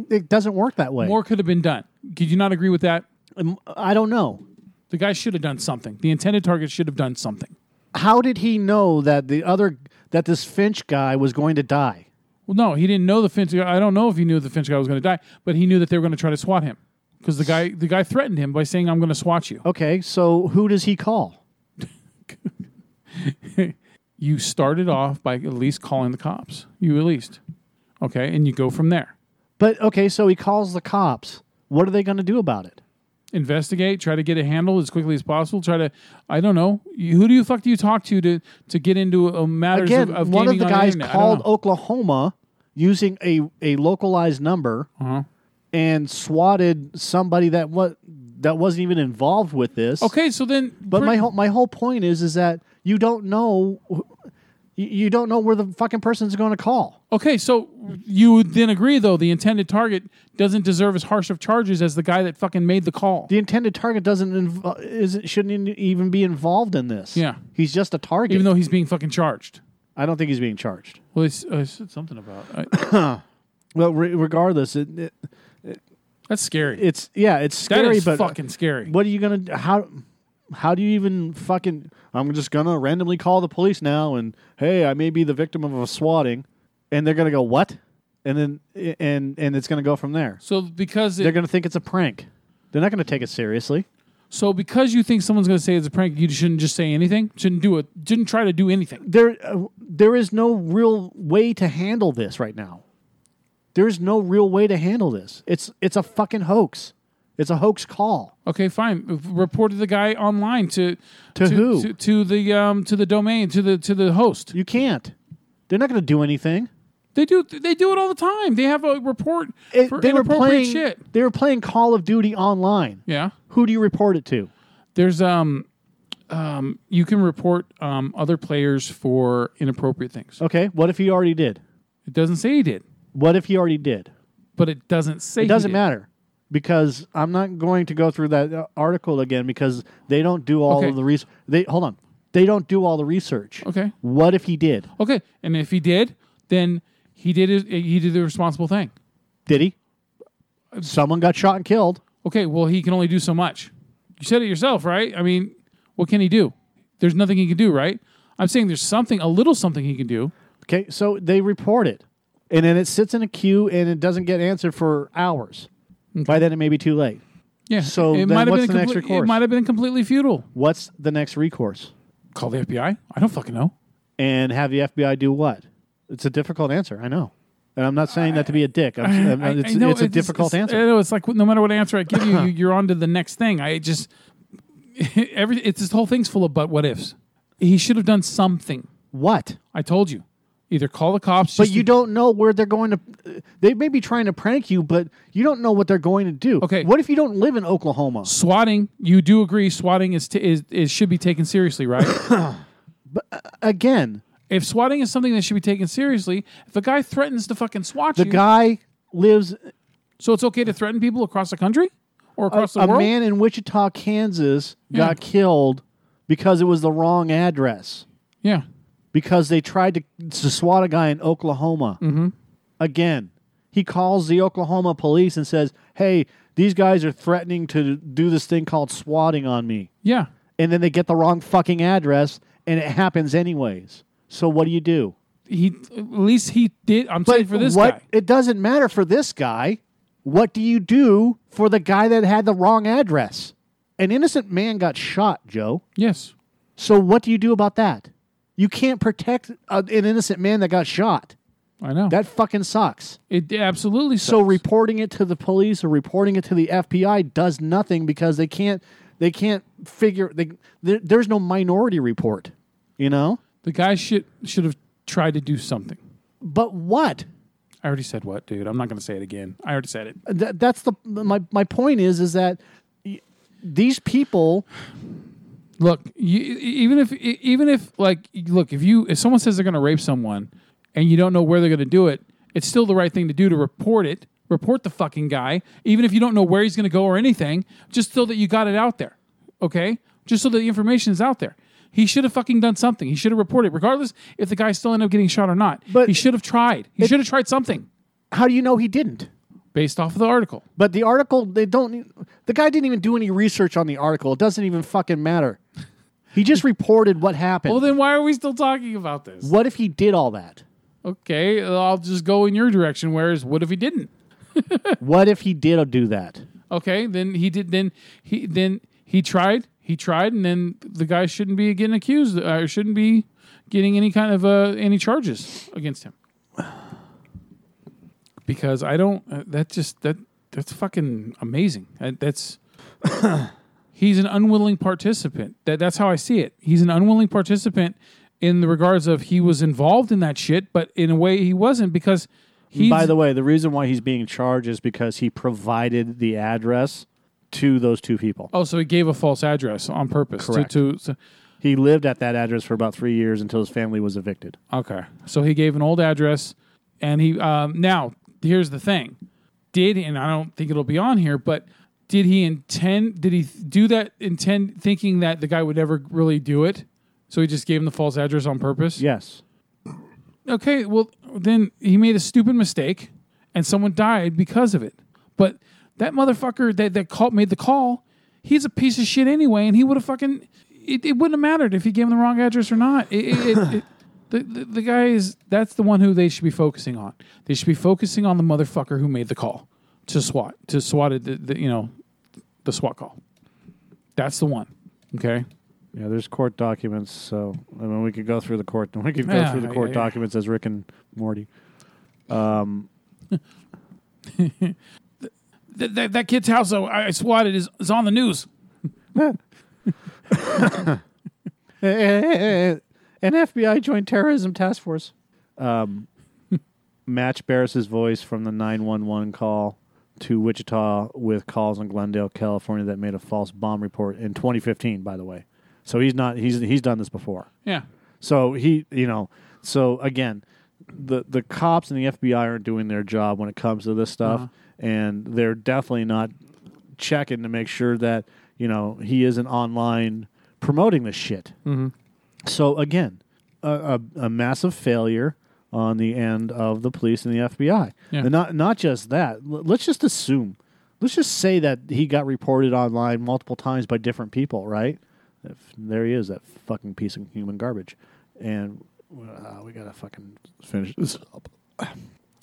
it doesn't work that way. More could have been done. Could you not agree with that? Um, I don't know. The guy should have done something. The intended target should have done something. How did he know that the other that this Finch guy was going to die? Well, no, he didn't know the Finch guy. I don't know if he knew the Finch guy was going to die, but he knew that they were going to try to swat him because the guy the guy threatened him by saying, "I'm going to swat you." Okay, so who does he call? You started off by at least calling the cops. You at least, okay, and you go from there. But okay, so he calls the cops. What are they going to do about it? Investigate. Try to get it handled as quickly as possible. Try to, I don't know, you, who do you fuck do you talk to to to get into uh, matters Again, of, of one of the on guys internet? I don't called know. Oklahoma using a, a localized number Uh-huh. And swatted somebody that what that wasn't even involved with this. Okay, so then, But my whole my whole point is is that you don't know you, you don't know where the fucking person's going to call. Okay, so you would then agree though the intended target doesn't deserve as harsh of charges as the guy that fucking made the call. The intended target doesn't inv- isn't shouldn't even be involved in this. Yeah. he's just a target. Even though he's being fucking charged. I don't think he's being charged. Well, it's, uh, I said something about I, Well, re- regardless, it, it, that's scary. it's yeah, it's scary. is but fucking scary. what are you gonna how? How do you even fucking? I'm just gonna randomly call the police now, and hey, I may be the victim of a swatting, and they're gonna go what? And then and and it's gonna go from there. So because They're gonna think it's a prank. They're not gonna take it seriously. so because you think someone's going to say it's a prank, you shouldn't just say anything. Shouldn't do it. Shouldn't try to do anything. There, uh, there is no real way to handle this right now. There is no real way to handle this. It's it's a fucking hoax. It's a hoax call. Okay, fine. Reported the guy online to To who? to, to the um to the domain to the to the host. You can't. They're not going to do anything. They do they do it all the time. They have a report It- for they were playing. shit. They were playing Call of Duty online. Yeah. Who do you report it to? There's um um you can report um other players for inappropriate things. Okay, what if he already did? It doesn't say he did, What if he already did? but it doesn't say It doesn't matter because I'm not going to go through that uh, article again because they don't do all Okay. of the research. They hold on. They don't do all the research. Okay. What if he did? Okay. And if he did, then he did his, he did the responsible thing. Did he? Someone got shot and killed. Okay, well, he can only do so much. You said it yourself, right? I mean, what can he do? There's nothing he can do, right? I'm saying there's something, a little something he can do. Okay, so they report it, and then it sits in a queue and it doesn't get answered for hours. By then, it may be too late. Yeah. So it then might have what's been the next recourse? It might have been completely futile. What's the next recourse? Call the FBI. I don't fucking know. And have the FBI do what? It's a difficult answer. I know, and I'm not saying that to be a dick. I'm, I'm- I- I it's, know it's a difficult it's- answer. I know it's like no matter what answer I give you, you you're on to the next thing. I just every it's this whole thing's full of but what ifs. He should have done something. what? I told you. Either call the cops. But you to- don't know where they're going to. They may be trying to prank you, but you don't know what they're going to do. Okay. What if you don't live in Oklahoma? swatting. You do agree swatting is t- is, is should be taken seriously, right? But uh, Again, if swatting is something that should be taken seriously, if a guy threatens to fucking swat you. the you, guy lives. so it's okay to threaten people across the country or A, across the a man in Wichita, Kansas, Yeah. got hmm. killed because it was the wrong address. yeah, Because they tried to, to swat a guy in Oklahoma. Mm-hmm. Again, he calls the Oklahoma police and says, "Hey, these guys are threatening to do this thing called swatting on me." yeah. and then they get the wrong fucking address and it happens anyways. So what do you do? He at least he did. I'm saying for this what guy. it doesn't matter for this guy. What do you do for the guy that had the wrong address? An innocent man got shot, Joe. Yes. So what do you do about that? You can't protect a, an innocent man that got shot. I know. That fucking sucks. it absolutely So reporting it to the police or reporting it to the FBI does nothing because they can't they can't figure they there, there's no minority report, you know? the guy should should have tried to do something. But what? I already said what, dude. I'm not going to say it again. I already said it. That, that's the my my point is is that these people Look, you, even if even if like look, if you if someone says they're going to rape someone and you don't know where they're going to do it, it's still the right thing to do to report it. Report the fucking guy, even if you don't know where he's going to go or anything, just so that you got it out there. Okay? Just so that the information is out there. He should have fucking done something. He should have reported, regardless if the guy still ended up getting shot or not. But- he should have tried. He should have tried something how do you know he didn't? Based off of the article. But the article they don't the guy didn't even do any research on the article. It doesn't even fucking matter. He just reported what happened. Well, then why are we still talking about this? what if he did all that? Okay, I'll just go in your direction. Whereas, what if he didn't? What if he did do that? Okay, then he did. Then he then he tried. He tried, and then the guy shouldn't be getting accused or shouldn't be getting any kind of uh, any charges against him. Because I don't. Uh, that just that that's fucking amazing. Uh, that's he's an unwilling participant. That that's how I see it. He's an unwilling participant in the regards of he was involved in that shit, but in a way he wasn't because he. By the way, the reason why he's being charged is because he provided the address to those two people. oh, so he gave a false address on purpose. to- Correct. To, so- He lived at that address for about three years until his family was evicted. Okay. So he gave an old address, and he um, now here's the thing: did and I don't think it'll be on here, but did he intend? Did he do that intend thinking that the guy would never really do it? So he just gave him the false address on purpose. Yes. Okay. Well, then he made a stupid mistake, and someone died because of it. But that motherfucker that that call, made the call, he's a piece of shit anyway, and he would have fucking. It, it wouldn't have mattered if he gave him the wrong address or not. It, it, it, it, the, the the guy is that's the one who they should be focusing on. They should be focusing on the motherfucker who made the call to SWAT to SWAT the, the you know the SWAT call. That's the one. Okay. Yeah, there's court documents, so I mean, we could go through the court. We could go Yeah, through the court yeah, yeah. documents as Rick and Morty. Um, Th- that, that kid's house though, I I swatted is, is on the news. an FBI Joint Terrorism Task Force. Um, Match Barriss's voice from the 911 call to Wichita with calls in Glendale, California that made a false bomb report in 2015, by the way. So he's not he's he's done this before. Yeah. So he, you know, so again, the the cops and the FBI aren't doing their job when it comes to this stuff, Uh-huh. and they're definitely not checking to make sure that you know he isn't online promoting this shit. Mhm. So again, a, a, a massive failure on the end of the police and the FBI. Yeah. And not not just that. L- let's just assume let's just say that he got reported online multiple times by different people, right? If, there he is, that fucking piece of human garbage. And uh, we gotta fucking finish this up.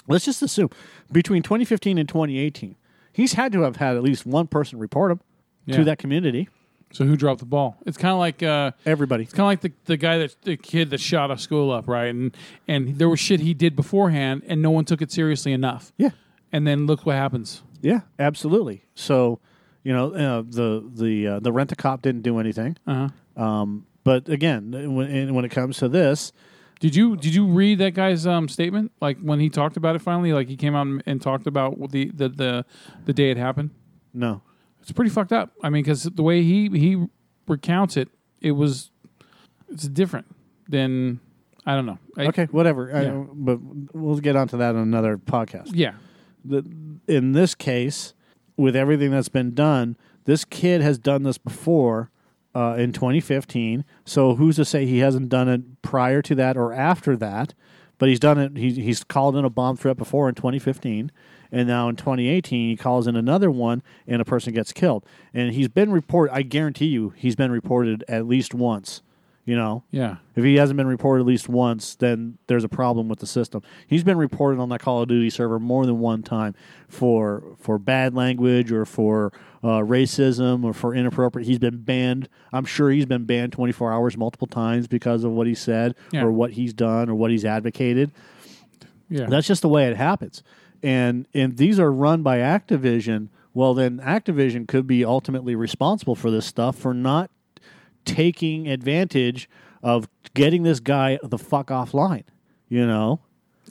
Let's just assume between 2015 and 2018, he's had to have had at least one person report him Yeah. to that community. So who dropped the ball? It's kind of like uh, Everybody. it's kind of like the, the guy that the kid that shot a school up, right? And and there was shit he did beforehand, and no one took it seriously enough. Yeah. And then look what happens. Yeah, absolutely. So, you know, uh, the the uh, the rent a cop didn't do anything. Uh huh. Um, but again, when when it comes to this, Did you did you read that guy's um, statement? Like when he talked about it finally, like he came out and, and talked about the, the the the day it happened. no, It's pretty fucked up. I mean, because the way he he recounts it, it was it's different than I don't know. I- okay, whatever. I- but we'll get onto that on another podcast. Yeah. The, in this case, with everything that's been done, this kid has done this before uh, in 2015. So who's to say he hasn't done it prior to that or after that? But he's done it. He, he's called in a bomb threat before in 2015, and now in 2018 he calls in another one, and a person gets killed. And he's been reported. I guarantee you, he's been reported at least once. You know, Yeah. if he hasn't been reported at least once, then there's a problem with the system. He's been reported on that Call of Duty server more than one time for for bad language or for uh, racism or for inappropriate. He's been banned. I'm sure he's been banned 24 hours multiple times because of what he said Yeah. or what he's done or what he's advocated. Yeah. That's just the way it happens. And and these are run by Activision. Well, then Activision could be ultimately responsible for this stuff for not taking advantage of getting this guy the fuck offline. You know?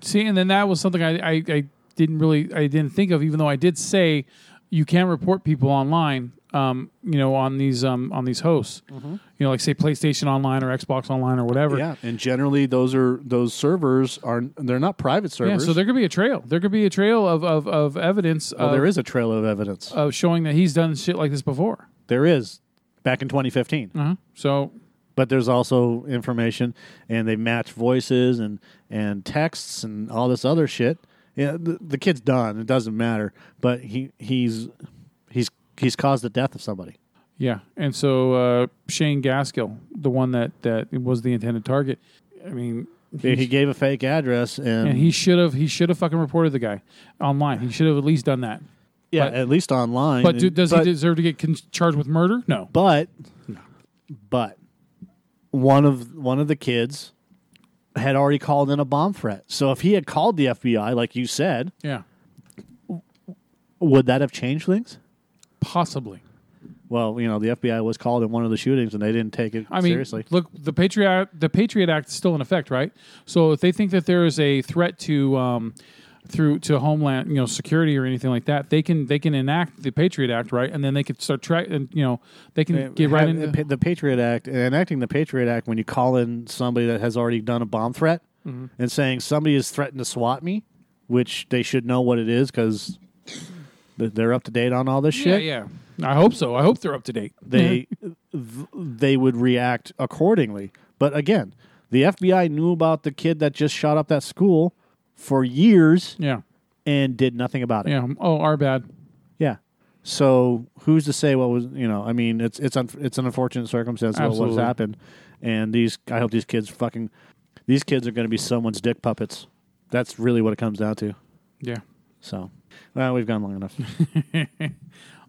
See, and then that was something I, I, I didn't really I didn't think of, even though I did say you can report people online. Um, you know, on these um on these hosts, you know, like say PlayStation Online or Xbox Online or whatever. Yeah. And generally, those are those servers are they're not private servers. Yeah, so there could be a trail. There could be a trail of of, of evidence well, of, there is a trail of evidence. of showing that he's done shit like this before. there is back in 2015. Uh-huh. So but there's also information and they match voices and and texts and all this other shit yeah the, the kid's done it doesn't matter but he he's he's he's caused the death of somebody yeah, and so uh, Shane Gaskill, the one that that was the intended target. I mean, he, he gave a fake address and, and he should have he should have fucking reported the guy online. He should have at least done that. yeah but- at least online But do, does but, he deserve to get con- charged with murder? No. but but one of one of the kids had already called in a bomb threat so if he had called the FBI like you said Yeah, would that have changed things possibly. well you know the FBI was called in one of the shootings and they didn't take it I mean, seriously look, the Patriot the Patriot Act is still in effect, right? So if they think that there is a threat to um, through to homeland, you know, security or anything like that, they can they can enact the Patriot Act, right? And then they could start track, and you know, they can get right Have- into. the, the Patriot Act, enacting the Patriot Act when you call in somebody that has already done a bomb threat Mm-hmm. and saying somebody has threatened to swat me, which they should know what it is because they're up to date on all this yeah, shit. yeah. I hope so. I hope they're up to date. They th- they would react accordingly. But again, the FBI knew about the kid that just shot up that school for years yeah, and did nothing about it. yeah. Oh, our bad. Yeah. So who's to say what was you know? I mean, it's it's un, it's an unfortunate circumstance of what's Absolutely. happened, and these I hope these kids fucking these kids are going to be someone's dick puppets. That's really what it comes down to. Yeah. So, well, we've gone long enough.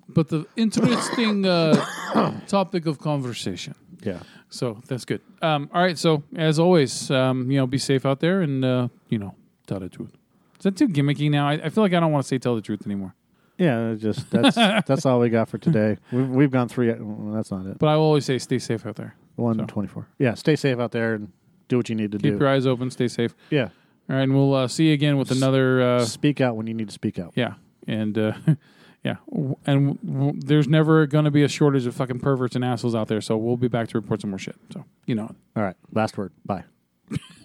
But the interesting uh, topic of conversation. yeah. So that's good. Um, all right. So as always, um, you know, be safe out there and uh, you know, tell the truth. Is that too gimmicky now? I, I feel like I don't want to say tell the truth anymore. Yeah, just that's that's all we got for today. We've, we've gone three. Well, that's not it. But I will always say stay safe out there. One So. twenty four. Yeah, stay safe out there and do what you need to Keep do. Keep your eyes open. Stay safe. Yeah, All right, and we'll uh, see you again with another. Uh, speak out when you need to speak out. yeah, and uh, yeah, and w- w- there's never going to be a shortage of fucking perverts and assholes out there. So we'll be back to report some more shit. So you know. All right, last word. Bye.